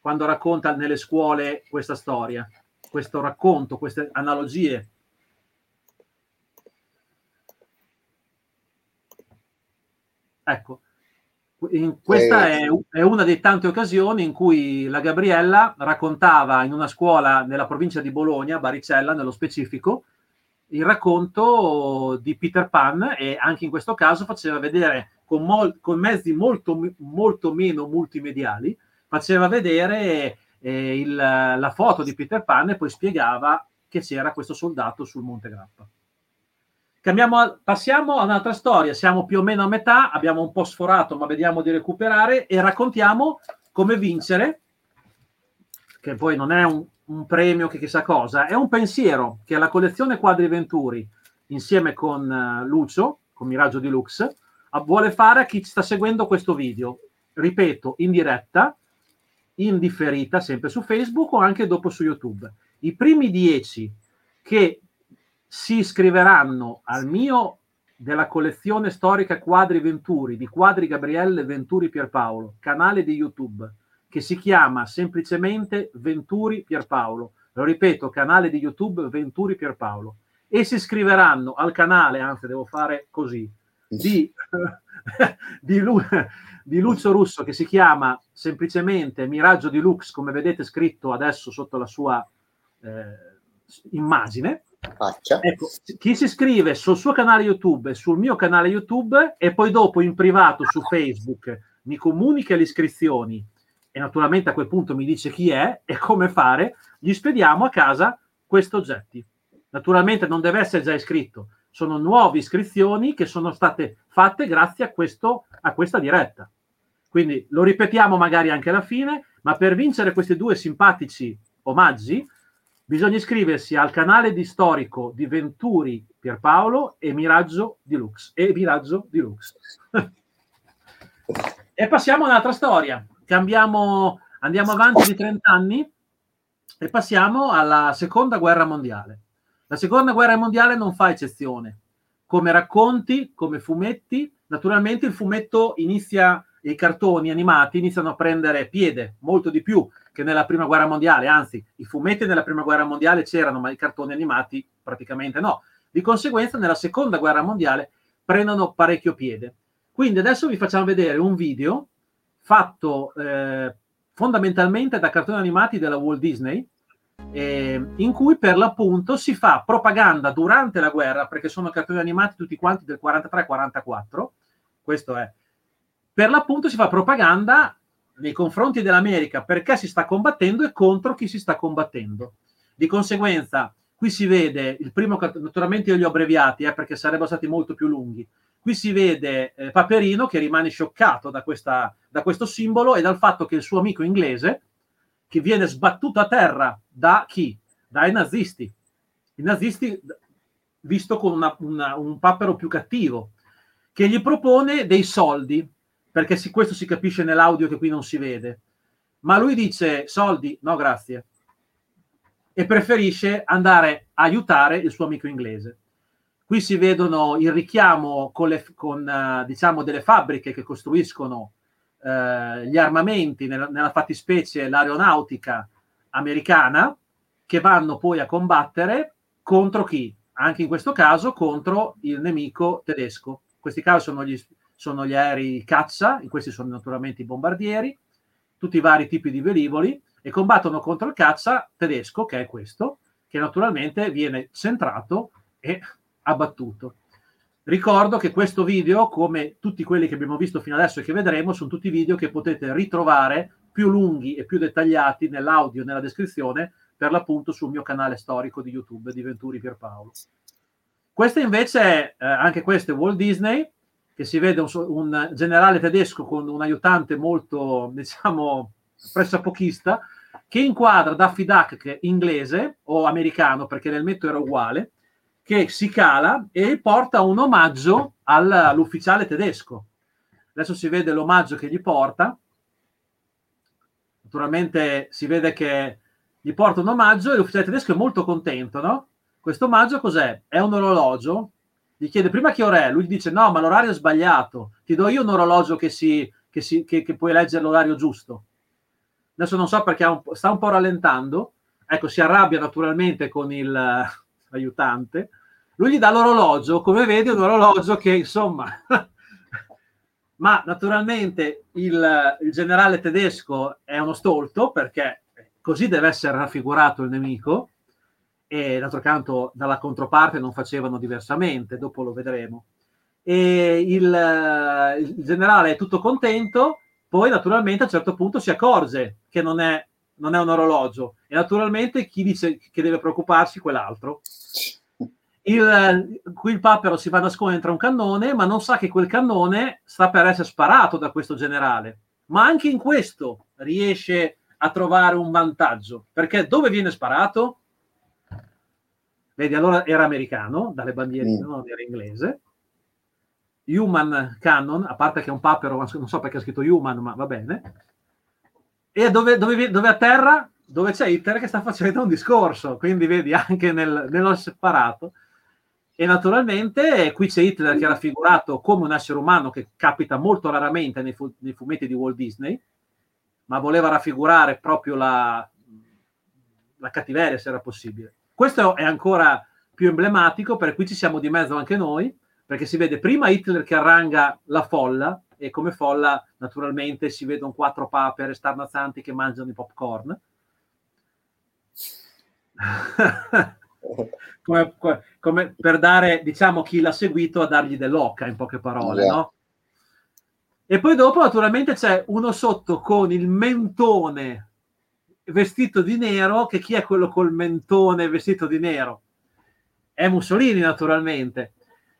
quando racconta nelle scuole questa storia, questo racconto, queste analogie Ecco, questa è, è, una delle tante occasioni in cui la Gabriella raccontava in una scuola nella provincia di Bologna, Baricella nello specifico, il racconto di Peter Pan e anche in questo caso faceva vedere con, mol, con mezzi molto, molto meno multimediali, faceva vedere eh, il, la foto di Peter Pan e poi spiegava che c'era questo soldato sul Monte Grappa. Cambiamo, passiamo a un'altra storia, siamo più o meno a metà, abbiamo un po' sforato, ma vediamo di recuperare e raccontiamo come vincere, che poi non è un, un premio che chissà cosa, è un pensiero che la collezione Quadri Venturi, insieme con uh, Lucio, con Miraggio di Lux, uh, vuole fare a chi sta seguendo questo video. Ripeto, in diretta, in differita, sempre su Facebook o anche dopo su YouTube. I primi dieci che si iscriveranno al mio della collezione storica Quadri Venturi di Quadri Gabriele Venturi Pierpaolo, canale di YouTube che si chiama semplicemente Venturi Pierpaolo. Lo ripeto, canale di YouTube Venturi Pierpaolo. E si iscriveranno al canale, anzi devo fare così, di, di, Lu, di Lucio Russo che si chiama semplicemente Miraggio di Lux, come vedete scritto adesso sotto la sua eh, immagine Faccia. Ecco, chi si iscrive sul suo canale YouTube sul mio canale YouTube e poi dopo in privato su Facebook mi comunica le iscrizioni e naturalmente a quel punto mi dice chi è e come fare, gli spediamo a casa questi oggetti. Naturalmente non deve essere già iscritto, sono nuove iscrizioni che sono state fatte grazie a, questo, a questa diretta. Quindi lo ripetiamo magari anche alla fine, ma per vincere questi due simpatici omaggi Bisogna iscriversi al canale di storico di Venturi Pierpaolo e Miraggio di Lux. E Miraggio di e passiamo a un'altra storia. Cambiamo, andiamo avanti di 30 anni e passiamo alla seconda guerra mondiale. La seconda guerra mondiale non fa eccezione. Come racconti, come fumetti, naturalmente il fumetto inizia, i cartoni animati iniziano a prendere piede molto di più che nella prima guerra mondiale, anzi i fumetti nella prima guerra mondiale c'erano, ma i cartoni animati praticamente no. Di conseguenza nella seconda guerra mondiale prendono parecchio piede. Quindi adesso vi facciamo vedere un video fatto eh, fondamentalmente da cartoni animati della Walt Disney, eh, in cui per l'appunto si fa propaganda durante la guerra, perché sono cartoni animati tutti quanti del 43-44, questo è, per l'appunto si fa propaganda nei confronti dell'America perché si sta combattendo e contro chi si sta combattendo. Di conseguenza, qui si vede il primo, naturalmente io li ho abbreviati eh, perché sarebbero stati molto più lunghi. Qui si vede eh, Paperino che rimane scioccato da, questa, da questo simbolo e dal fatto che il suo amico inglese, che viene sbattuto a terra da chi? Dai nazisti. I nazisti, visto con una, una, un papero più cattivo, che gli propone dei soldi perché si, questo si capisce nell'audio che qui non si vede. Ma lui dice soldi, no grazie, e preferisce andare a aiutare il suo amico inglese. Qui si vedono il richiamo con, le, con uh, diciamo, delle fabbriche che costruiscono uh, gli armamenti, nella, nella fattispecie l'aeronautica americana, che vanno poi a combattere contro chi? Anche in questo caso contro il nemico tedesco. In questi casi sono gli, sono gli aerei caccia, questi sono naturalmente i bombardieri, tutti i vari tipi di velivoli, e combattono contro il caccia tedesco, che è questo, che naturalmente viene centrato e abbattuto. Ricordo che questo video, come tutti quelli che abbiamo visto fino adesso e che vedremo, sono tutti video che potete ritrovare più lunghi e più dettagliati nell'audio, nella descrizione, per l'appunto sul mio canale storico di YouTube di Venturi Pierpaolo. Questa invece è, eh, anche questo è Walt Disney, che si vede un, un, generale tedesco con un aiutante molto, diciamo, pressapochista, che inquadra Daffy Duck inglese o americano, perché nel metto era uguale, che si cala e porta un omaggio all'ufficiale tedesco. Adesso si vede l'omaggio che gli porta. Naturalmente si vede che gli porta un omaggio e l'ufficiale tedesco è molto contento, no? Questo omaggio cos'è? È un orologio gli chiede prima che ora è, lui dice no, ma l'orario è sbagliato, ti do io un orologio che, si, che, si, che, che puoi leggere l'orario giusto. Adesso non so perché un sta un po' rallentando, ecco, si arrabbia naturalmente con l'aiutante, lui gli dà l'orologio, come vedi un orologio che insomma... ma naturalmente il, il generale tedesco è uno stolto perché così deve essere raffigurato il nemico, e d'altro canto dalla controparte non facevano diversamente, dopo lo vedremo. E il, il, generale è tutto contento, poi naturalmente a un certo punto si accorge che non è, non è un orologio e naturalmente chi dice che deve preoccuparsi quell'altro. Il, qui il papero si va a nascondere tra un cannone, ma non sa che quel cannone sta per essere sparato da questo generale. Ma anche in questo riesce a trovare un vantaggio, perché dove viene sparato? Vedi, allora era americano, dalle bandierine, mm. non era inglese. Human Cannon, a parte che è un papero, non so perché ha scritto Human, ma va bene. E dove, dove, dove a terra? Dove c'è Hitler che sta facendo un discorso, quindi vedi anche nel, nello separato. E naturalmente qui c'è Hitler che era raffigurato come un essere umano che capita molto raramente nei, fu- nei fumetti di Walt Disney, ma voleva raffigurare proprio la, la cattiveria se era possibile. Questo è ancora più emblematico, per cui ci siamo di mezzo anche noi, perché si vede prima Hitler che arranga la folla e come folla naturalmente si vedono quattro papere starnazzanti che mangiano i popcorn. come, come, per dare, diciamo, chi l'ha seguito a dargli dell'occa, in poche parole, yeah. no? E poi dopo, naturalmente, c'è uno sotto con il mentone vestito di nero, che chi è quello col mentone vestito di nero? È Mussolini, naturalmente.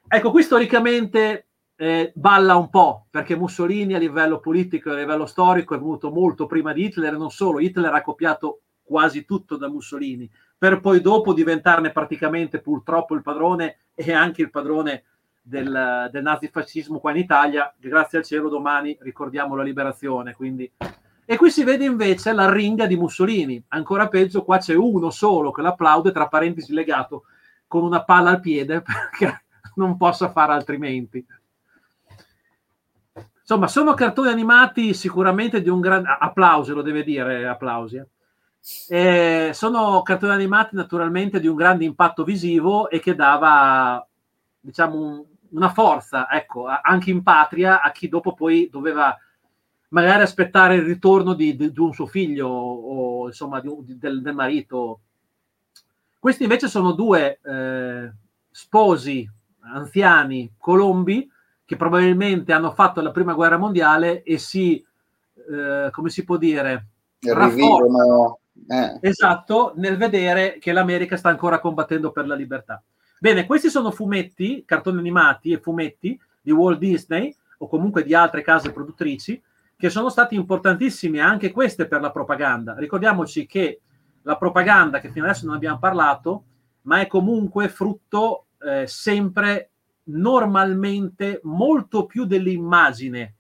Ecco, qui storicamente eh, balla un po', perché Mussolini a livello politico e a livello storico è venuto molto prima di Hitler, non solo, Hitler ha copiato quasi tutto da Mussolini, per poi dopo diventarne praticamente purtroppo il padrone e anche il padrone del, del nazifascismo qua in Italia, grazie al cielo domani ricordiamo la liberazione, quindi e qui si vede invece la ringa di Mussolini. Ancora peggio, qua c'è uno solo che l'applaude, tra parentesi legato, con una palla al piede perché non possa fare altrimenti. Insomma, sono cartoni animati sicuramente di un grande... Applausi, lo deve dire, applausi. Eh. sono cartoni animati naturalmente di un grande impatto visivo e che dava, diciamo, un, una forza, ecco, anche in patria a chi dopo poi doveva magari aspettare il ritorno di, di, di un suo figlio o, insomma di, del, del, marito. Questi invece sono due eh, sposi anziani colombi che probabilmente hanno fatto la prima guerra mondiale e si eh, come si può dire, rivivono. Eh. Esatto, nel vedere che l'America sta ancora combattendo per la libertà. Bene, questi sono fumetti, cartoni animati e fumetti di Walt Disney o comunque di altre case produttrici che sono stati importantissimi anche queste per la propaganda. Ricordiamoci che la propaganda, che fino adesso non abbiamo parlato, ma è comunque frutto eh, sempre normalmente molto più dell'immagine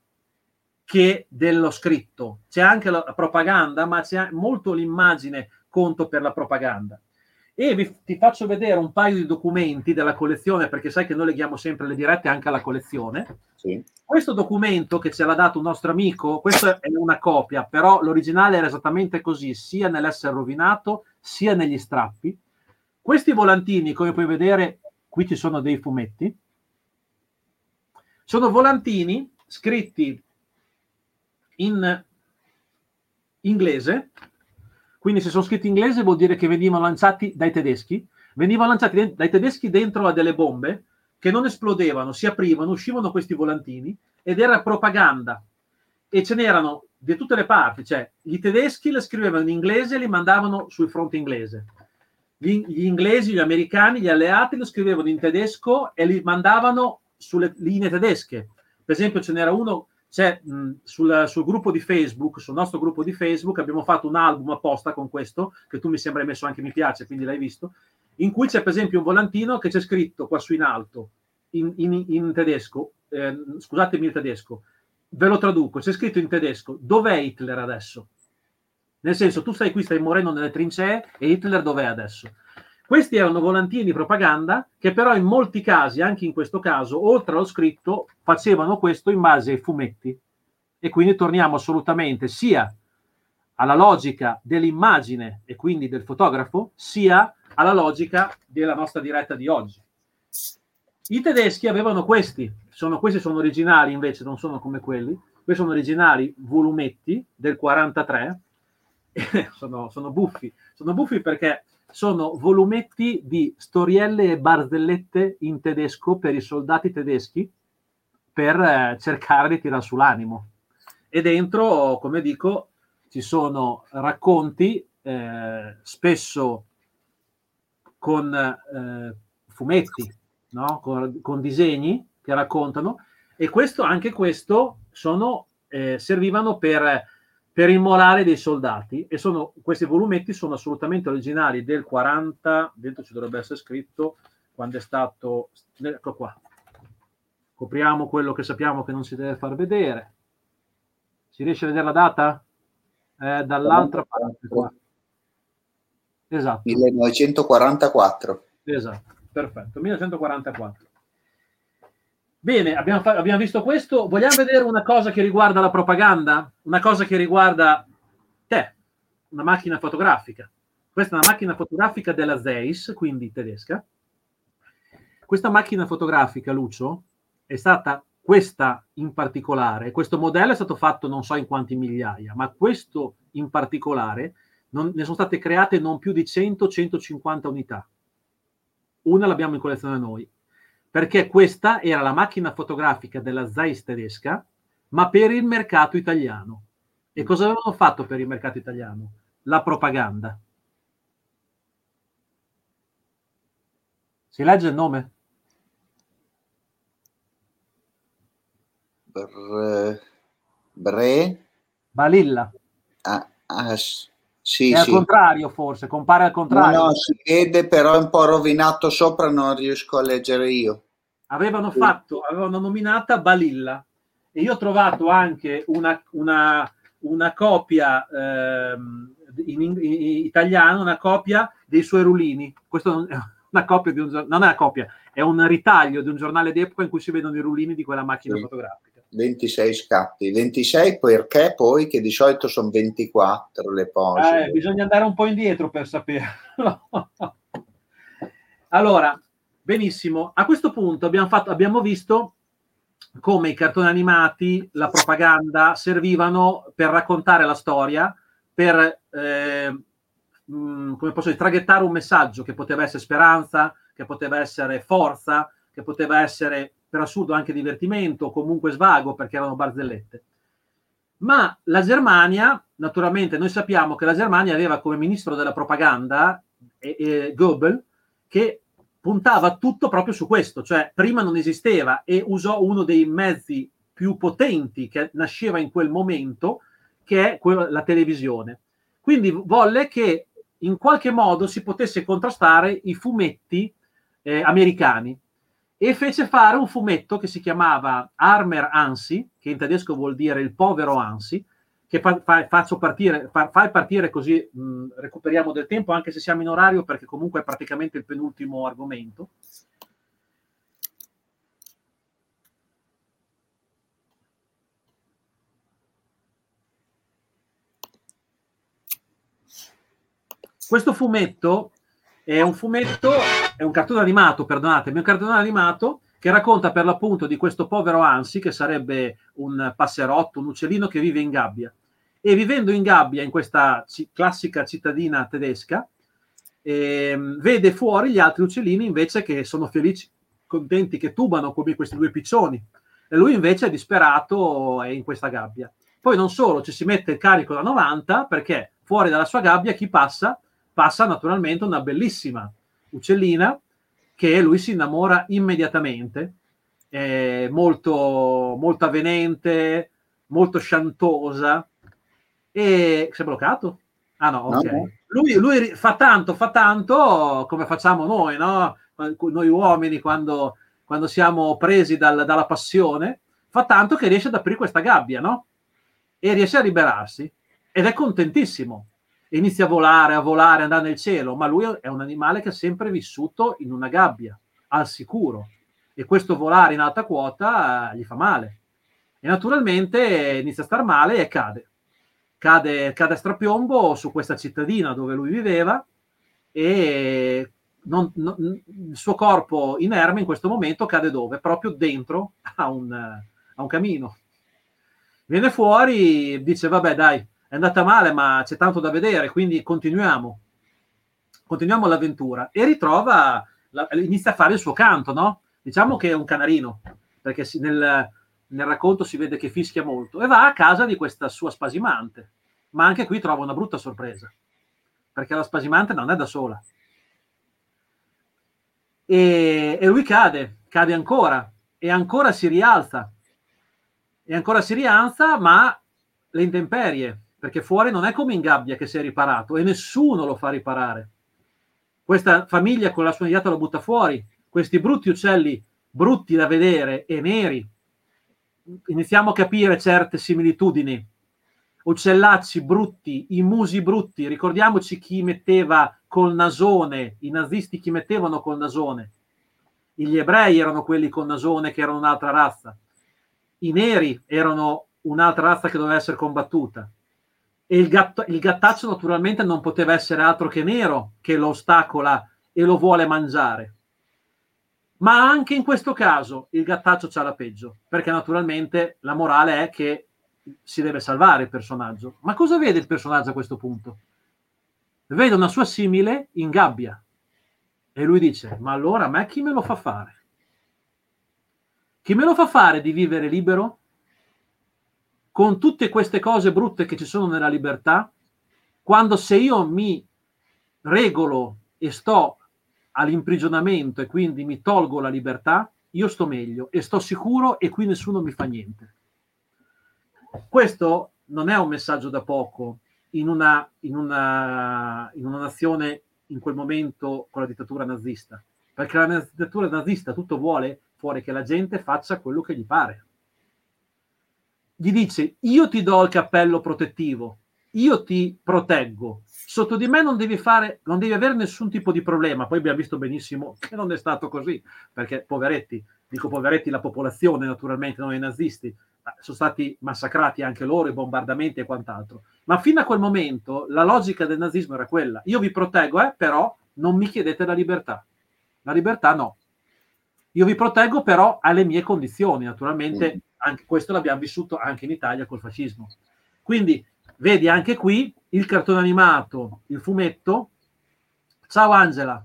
che dello scritto. C'è anche la propaganda, ma c'è molto l'immagine conto per la propaganda. E vi, ti faccio vedere un paio di documenti della collezione, perché sai che noi leghiamo sempre le dirette anche alla collezione. Sì. Questo documento che ce l'ha dato un nostro amico, questa è una copia, però l'originale era esattamente così, sia nell'essere rovinato, sia negli strappi. Questi volantini, come puoi vedere, qui ci sono dei fumetti, sono volantini scritti in inglese, quindi se sono scritti in inglese vuol dire che venivano lanciati dai tedeschi, venivano lanciati dai tedeschi dentro a delle bombe che non esplodevano, si aprivano, uscivano questi volantini ed era propaganda e ce n'erano di tutte le parti, cioè i tedeschi le scrivevano in inglese e li mandavano sul fronte inglese. Gli, gli inglesi, gli americani, gli alleati lo scrivevano in tedesco e li mandavano sulle linee tedesche. Per esempio ce n'era uno c'è mh, sul, sul, gruppo di Facebook, sul nostro gruppo di Facebook, abbiamo fatto un album apposta con questo, che tu mi sembra hai messo anche mi piace, quindi l'hai visto, in cui c'è per esempio un volantino che c'è scritto qua su in alto, in, in, in tedesco, eh, scusatemi il tedesco, ve lo traduco, c'è scritto in tedesco, dov'è Hitler adesso? Nel senso, tu stai qui, stai morendo nelle trincee e Hitler dov'è adesso? Questi erano volantini di propaganda che però in molti casi, anche in questo caso, oltre allo scritto, facevano questo in base ai fumetti. E quindi torniamo assolutamente sia alla logica dell'immagine e quindi del fotografo, sia alla logica della nostra diretta di oggi. I tedeschi avevano questi, sono, questi sono originali invece, non sono come quelli, questi sono originali volumetti del 43, sono, sono buffi, sono buffi perché sono volumetti di storielle e barzellette in tedesco per i soldati tedeschi per eh, cercare di tirare sull'animo. E dentro, come dico, ci sono racconti eh, spesso con eh, fumetti, no? con, con, disegni che raccontano e questo, anche questo sono, eh, servivano per per il morale dei soldati e sono, questi volumetti sono assolutamente originali del 40, dentro ci dovrebbe essere scritto quando è stato, ecco qua, copriamo quello che sappiamo che non si deve far vedere, si riesce a vedere la data? Eh, dall'altra parte qua. Esatto. 1944. Esatto, perfetto, 1944. Bene, abbiamo, fa- abbiamo, visto questo. Vogliamo vedere una cosa che riguarda la propaganda? Una cosa che riguarda te, una macchina fotografica. Questa è una macchina fotografica della Zeiss, quindi tedesca. Questa macchina fotografica, Lucio, è stata questa in particolare. Questo modello è stato fatto non so in quanti migliaia, ma questo in particolare non, ne sono state create non più di 100-150 unità. Una l'abbiamo in collezione noi perché questa era la macchina fotografica della Zeiss tedesca, ma per il mercato italiano. E cosa avevano fatto per il mercato italiano? La propaganda. Si legge il nome? Bre... Bre... Balilla. Ah, ah, sì, è al contrario, forse, compare al contrario. No, no, si vede, però è un po' rovinato sopra, non riesco a leggere io. Avevano fatto, avevano nominata Balilla e io ho trovato anche una, una, una copia ehm, in, in, in, italiano, una copia dei suoi rulini. Questo è una copia di un, non è una copia, è un ritaglio di un giornale d'epoca in cui si vedono i rulini di quella macchina sì. fotografica. 26 scatti, 26 perché poi che di solito sono 24 le pose. Eh, bisogna andare un po' indietro per saperlo. allora, benissimo, a questo punto abbiamo, fatto, abbiamo visto come i cartoni animati, la propaganda servivano per raccontare la storia, per eh, mh, mm, come posso dire, traghettare un messaggio che poteva essere speranza, che poteva essere forza, che poteva essere per assurdo anche divertimento comunque svago perché erano barzellette. Ma la Germania, naturalmente, noi sappiamo che la Germania aveva come ministro della propaganda eh, eh, Goebbels, che puntava tutto proprio su questo, cioè prima non esisteva e usò uno dei mezzi più potenti che nasceva in quel momento, che è quello, la televisione. Quindi volle che in qualche modo si potesse contrastare i fumetti eh, americani e fece fare un fumetto che si chiamava Armer Ansi, che in tedesco vuol dire il povero Ansi, che fa, fa, faccio partire, fa, fai partire così mh, recuperiamo del tempo, anche se siamo in orario, perché comunque è praticamente il penultimo argomento. Questo fumetto è un fumetto, è un cartone animato, perdonatemi, un cartone animato che racconta per l'appunto di questo povero Ansi, che sarebbe un passerotto, un uccellino che vive in gabbia. E vivendo in gabbia in questa c- classica cittadina tedesca, eh, vede fuori gli altri uccellini invece che sono felici, contenti, che tubano come questi due piccioni. E lui invece è disperato è in questa gabbia. Poi non solo, ci si mette il carico da 90 perché fuori dalla sua gabbia chi passa passa naturalmente una bellissima uccellina che lui si innamora immediatamente, è molto, molto avvenente, molto sciantosa e si è bloccato? Ah no, ok. No. Lui, lui, fa tanto, fa tanto come facciamo noi, no? Noi uomini quando, quando siamo presi dal, dalla passione, fa tanto che riesce ad aprire questa gabbia, no? E riesce a liberarsi ed è contentissimo inizia a volare, a volare, andare nel cielo, ma lui è un animale che ha sempre vissuto in una gabbia, al sicuro, e questo volare in alta quota gli fa male. E naturalmente inizia a star male e cade. Cade, cade a strapiombo su questa cittadina dove lui viveva e non, non, il suo corpo inerme in questo momento cade dove? Proprio dentro a un, a un camino. Viene fuori, dice vabbè dai, è andata male, ma c'è tanto da vedere, quindi continuiamo. Continuiamo l'avventura e ritrova, la, inizia a fare il suo canto, no? Diciamo che è un canarino, perché si, nel, nel racconto si vede che fischia molto, e va a casa di questa sua spasimante, ma anche qui trova una brutta sorpresa, perché la spasimante non è da sola. E, e lui cade, cade ancora, e ancora si rialza, e ancora si rialza, ma le intemperie, perché fuori non è come in gabbia che si è riparato e nessuno lo fa riparare. Questa famiglia con la sua nidiata lo butta fuori, questi brutti uccelli, brutti da vedere e neri. Iniziamo a capire certe similitudini. Uccellacci brutti, i musi brutti, ricordiamoci chi metteva col nasone, i nazisti chi mettevano col nasone. Gli ebrei erano quelli col nasone che erano un'altra razza. I neri erano un'altra razza che doveva essere combattuta e il, gatto, il gattaccio naturalmente non poteva essere altro che nero che lo ostacola e lo vuole mangiare. Ma anche in questo caso il gattaccio c'ha la peggio, perché naturalmente la morale è che si deve salvare il personaggio. Ma cosa vede il personaggio a questo punto? Vede una sua simile in gabbia. E lui dice, ma allora a me chi me lo fa fare? Chi me lo fa fare di vivere libero? Con tutte queste cose brutte che ci sono nella libertà, quando se io mi regolo e sto all'imprigionamento e quindi mi tolgo la libertà, io sto meglio e sto sicuro e qui nessuno mi fa niente. Questo non è un messaggio da poco in una, in una, in una nazione in quel momento con la dittatura nazista, perché la dittatura nazista tutto vuole fuori che la gente faccia quello che gli pare gli dice io ti do il cappello protettivo, io ti proteggo, sotto di me non devi fare, non devi avere nessun tipo di problema. Poi abbiamo visto benissimo che non è stato così, perché poveretti, dico poveretti la popolazione naturalmente, non i nazisti, sono stati massacrati anche loro, i bombardamenti e quant'altro. Ma fino a quel momento la logica del nazismo era quella, io vi proteggo, eh, però non mi chiedete la libertà. La libertà no. Io vi proteggo però alle mie condizioni, naturalmente mm anche questo l'abbiamo vissuto anche in Italia col fascismo. Quindi vedi anche qui il cartone animato, il fumetto. Ciao Angela.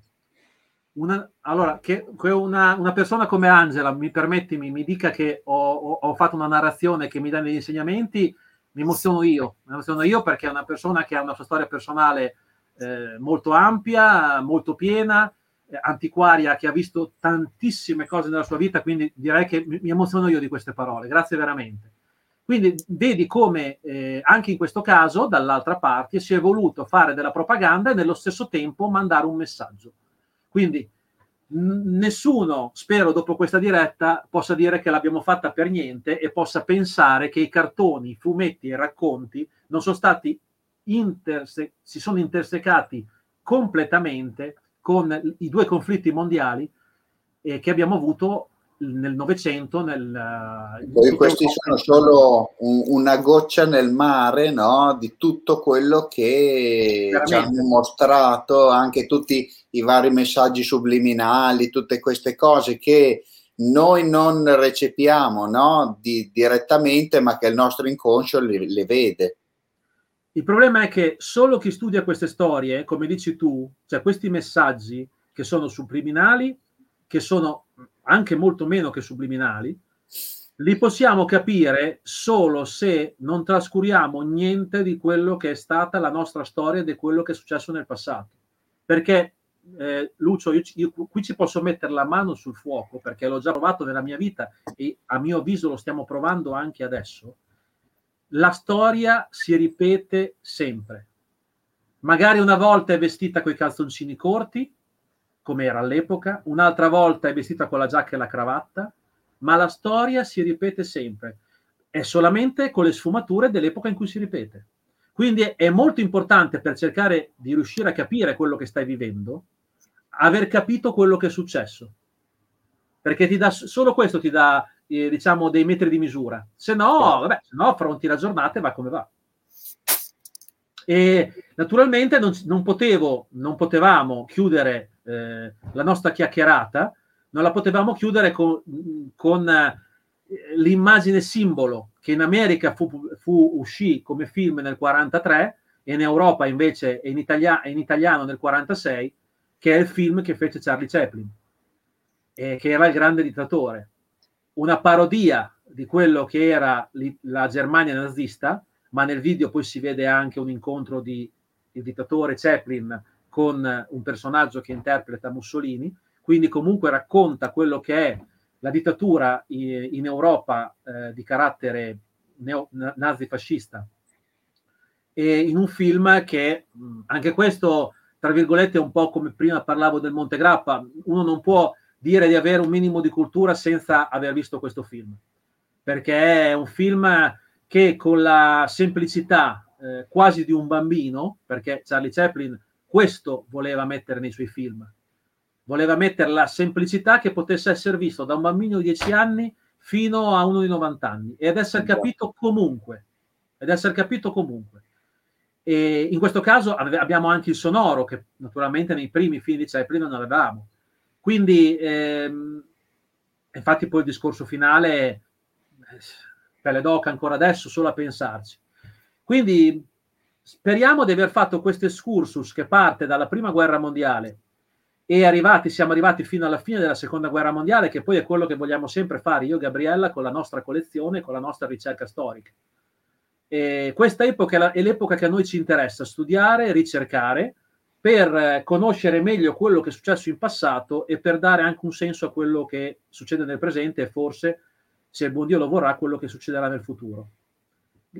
Una, allora, che, che una, una, persona come Angela mi permetti, mi, dica che ho, ho, ho, fatto una narrazione che mi dà degli insegnamenti, mi emoziono io, mi emoziono io perché è una persona che ha una sua storia personale eh, molto ampia, molto piena, antiquaria, che ha visto tantissime cose nella sua vita, quindi direi che mi, emoziono io di queste parole, grazie veramente. Quindi vedi come eh, anche in questo caso, dall'altra parte, si è voluto fare della propaganda e nello stesso tempo mandare un messaggio. Quindi nessuno, spero dopo questa diretta, possa dire che l'abbiamo fatta per niente e possa pensare che i cartoni, i fumetti e i racconti non sono stati interse- si sono intersecati completamente con i due conflitti mondiali eh, che abbiamo avuto nel Novecento. Nel, Poi questi sono solo un, una goccia nel mare no? di tutto quello che ci hanno mostrato, anche tutti i vari messaggi subliminali, tutte queste cose che noi non recepiamo no? di, direttamente, ma che il nostro inconscio le, le vede. Il problema è che solo chi studia queste storie, come dici tu, cioè questi messaggi che sono subliminali, che sono anche molto meno che subliminali, li possiamo capire solo se non trascuriamo niente di quello che è stata la nostra storia e di quello che è successo nel passato. Perché, eh, Lucio, io, io, qui ci posso mettere la mano sul fuoco perché l'ho già provato nella mia vita e a mio avviso lo stiamo provando anche adesso. La storia si ripete sempre. Magari una volta è vestita con i calzoncini corti, come era all'epoca, un'altra volta è vestita con la giacca e la cravatta, ma la storia si ripete sempre. È solamente con le sfumature dell'epoca in cui si ripete. Quindi è molto importante per cercare di riuscire a capire quello che stai vivendo, aver capito quello che è successo. Perché ti dà, solo questo ti dà, eh, diciamo, dei metri di misura. Se no, vabbè, se no affronti la giornata e va come va. E naturalmente non, non, potevo, non potevamo chiudere eh, la nostra chiacchierata, non la potevamo chiudere con, con eh, l'immagine simbolo che in America fu, fu, uscì come film nel 43 e in Europa invece è in, italia, in italiano nel 46, che è il film che fece Charlie Chaplin, eh, che era il grande dittatore. Una parodia di quello che era la Germania nazista, ma nel video poi si vede anche un incontro di il dittatore Chaplin con un personaggio che interpreta Mussolini, quindi comunque racconta quello che è la dittatura in Europa eh, di carattere neo, nazifascista. E in un film che anche questo tra virgolette è un po' come prima parlavo del Montegrappa uno non può dire di avere un minimo di cultura senza aver visto questo film perché è un film che con la semplicità eh, quasi di un bambino, perché Charlie Chaplin questo voleva mettere nei suoi film, voleva mettere la semplicità che potesse essere visto da un bambino di 10 anni fino a uno di 90 anni ed essere capito comunque, ed essere capito comunque. E in questo caso abbiamo anche il sonoro che naturalmente nei primi film di Chaplin non avevamo. Quindi, ehm, infatti, poi il discorso finale eh, pelle d'oca ancora adesso solo a pensarci. Quindi speriamo di aver fatto questo excursus che parte dalla prima guerra mondiale e arrivati, siamo arrivati fino alla fine della seconda guerra mondiale, che poi è quello che vogliamo sempre fare io e Gabriella con la nostra collezione, con la nostra ricerca storica. E questa epoca è l'epoca che a noi ci interessa studiare, ricercare, per conoscere meglio quello che è successo in passato e per dare anche un senso a quello che succede nel presente e forse se il buon Dio lo vorrà, quello che succederà nel futuro.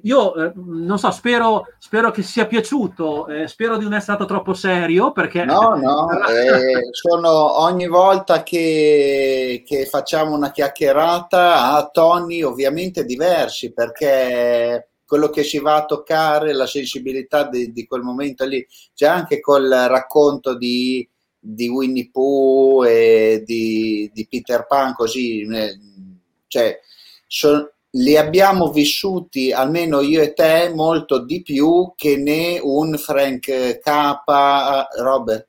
Io eh, non so, spero, spero, che sia piaciuto, eh, spero di non essere stato troppo serio perché... No, no, eh, sono ogni volta che, che, facciamo una chiacchierata a toni ovviamente diversi perché quello che si va a toccare, la sensibilità di, di quel momento lì, c'è anche col racconto di, di Winnie Pooh e di, di Peter Pan così cioè so, li abbiamo vissuti, almeno io e te, molto di più che ne un Frank K. Robert.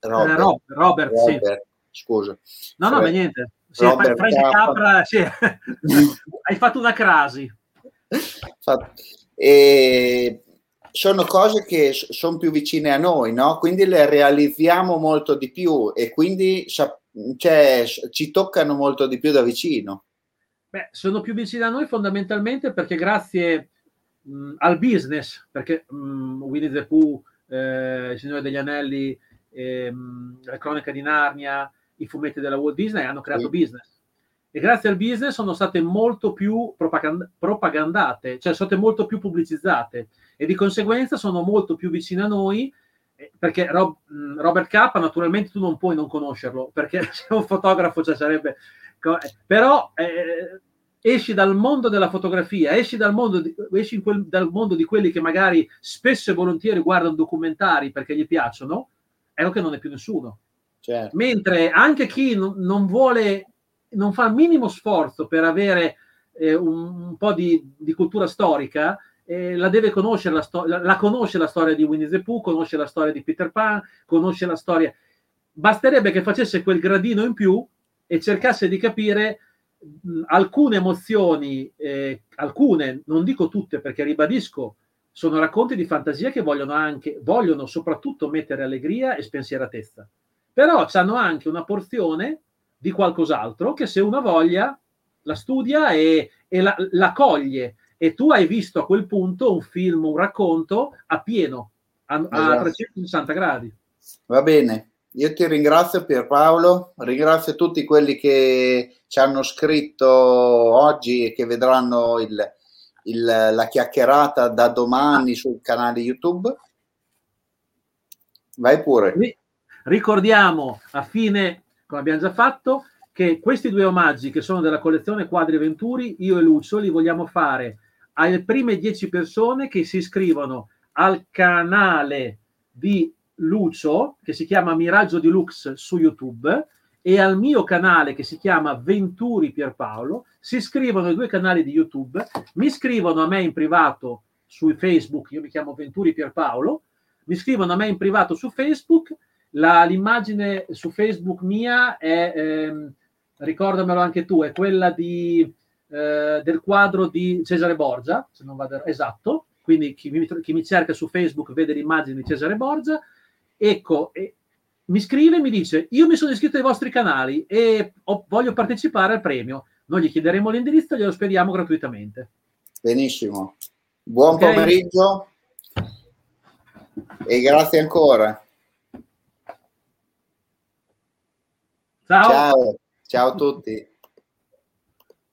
Robert, eh, Robert, Robert, Robert sì. scusa. No, no, ma niente. Sì, Frank Capra, sì. hai fatto una crasi. E sono cose che sono più vicine a noi, no? Quindi le realizziamo molto di più e quindi cioè, ci toccano molto di più da vicino. Beh, sono più vicini a noi fondamentalmente perché grazie mh, al business, perché mh, Winnie the Pooh, eh, Il Signore degli Anelli, ehm, La Cronaca di Narnia, i fumetti della Walt Disney hanno creato sì. business. E grazie al business sono state molto più propagand- propagandate, cioè sono state molto più pubblicizzate e di conseguenza sono molto più vicine a noi eh, perché Rob, Robert K naturalmente tu non puoi non conoscerlo perché se un fotografo cioè sarebbe però eh, esci dal mondo della fotografia, esci, dal mondo, di, esci quel, dal mondo di quelli che magari spesso e volentieri guardano documentari perché gli piacciono, ecco che non è più nessuno. Certo. Mentre anche chi non, non, vuole, non fa il minimo sforzo per avere eh, un, un, po' di, di cultura storica, eh, la deve conoscere, la, sto- la, la, conosce la storia di Winnie the Pooh, conosce la storia di Peter Pan, conosce la storia. Basterebbe che facesse quel gradino in più e cercasse di capire alcune emozioni, eh, alcune, non dico tutte perché ribadisco, sono racconti di fantasia che vogliono anche, vogliono soprattutto mettere allegria e spensieratezza, però hanno anche una porzione di qualcos'altro che se una voglia la studia e, e la, la, coglie e tu hai visto a quel punto un film, un racconto a pieno, a, a 360 esatto. gradi. Va bene, io ti ringrazio Pierpaolo, ringrazio tutti quelli che ci hanno scritto oggi e che vedranno il, il, la chiacchierata da domani sul canale YouTube. Vai pure. Ricordiamo a fine, come abbiamo già fatto, che questi due omaggi che sono della collezione Quadri Venturi, io e Lucio li vogliamo fare alle prime dieci persone che si iscrivono al canale di Lucio, che si chiama Miraggio di Lux su YouTube, e al mio canale che si chiama Venturi Pierpaolo, si iscrivono ai due canali di YouTube, mi scrivono a me in privato su Facebook, io mi chiamo Venturi Pierpaolo, mi scrivono a me in privato su Facebook, la, l'immagine su Facebook mia è, ehm, ricordamelo anche tu, è quella di, eh, del quadro di Cesare Borgia, se non vado esatto, quindi chi mi, chi mi cerca su Facebook vede l'immagine di Cesare Borgia, ecco, e mi scrive e mi dice io mi sono iscritto ai vostri canali e ho, voglio partecipare al premio. Noi gli chiederemo l'indirizzo e glielo spediamo gratuitamente. Benissimo. Buon okay. pomeriggio e grazie ancora. Ciao. Ciao, ciao a tutti.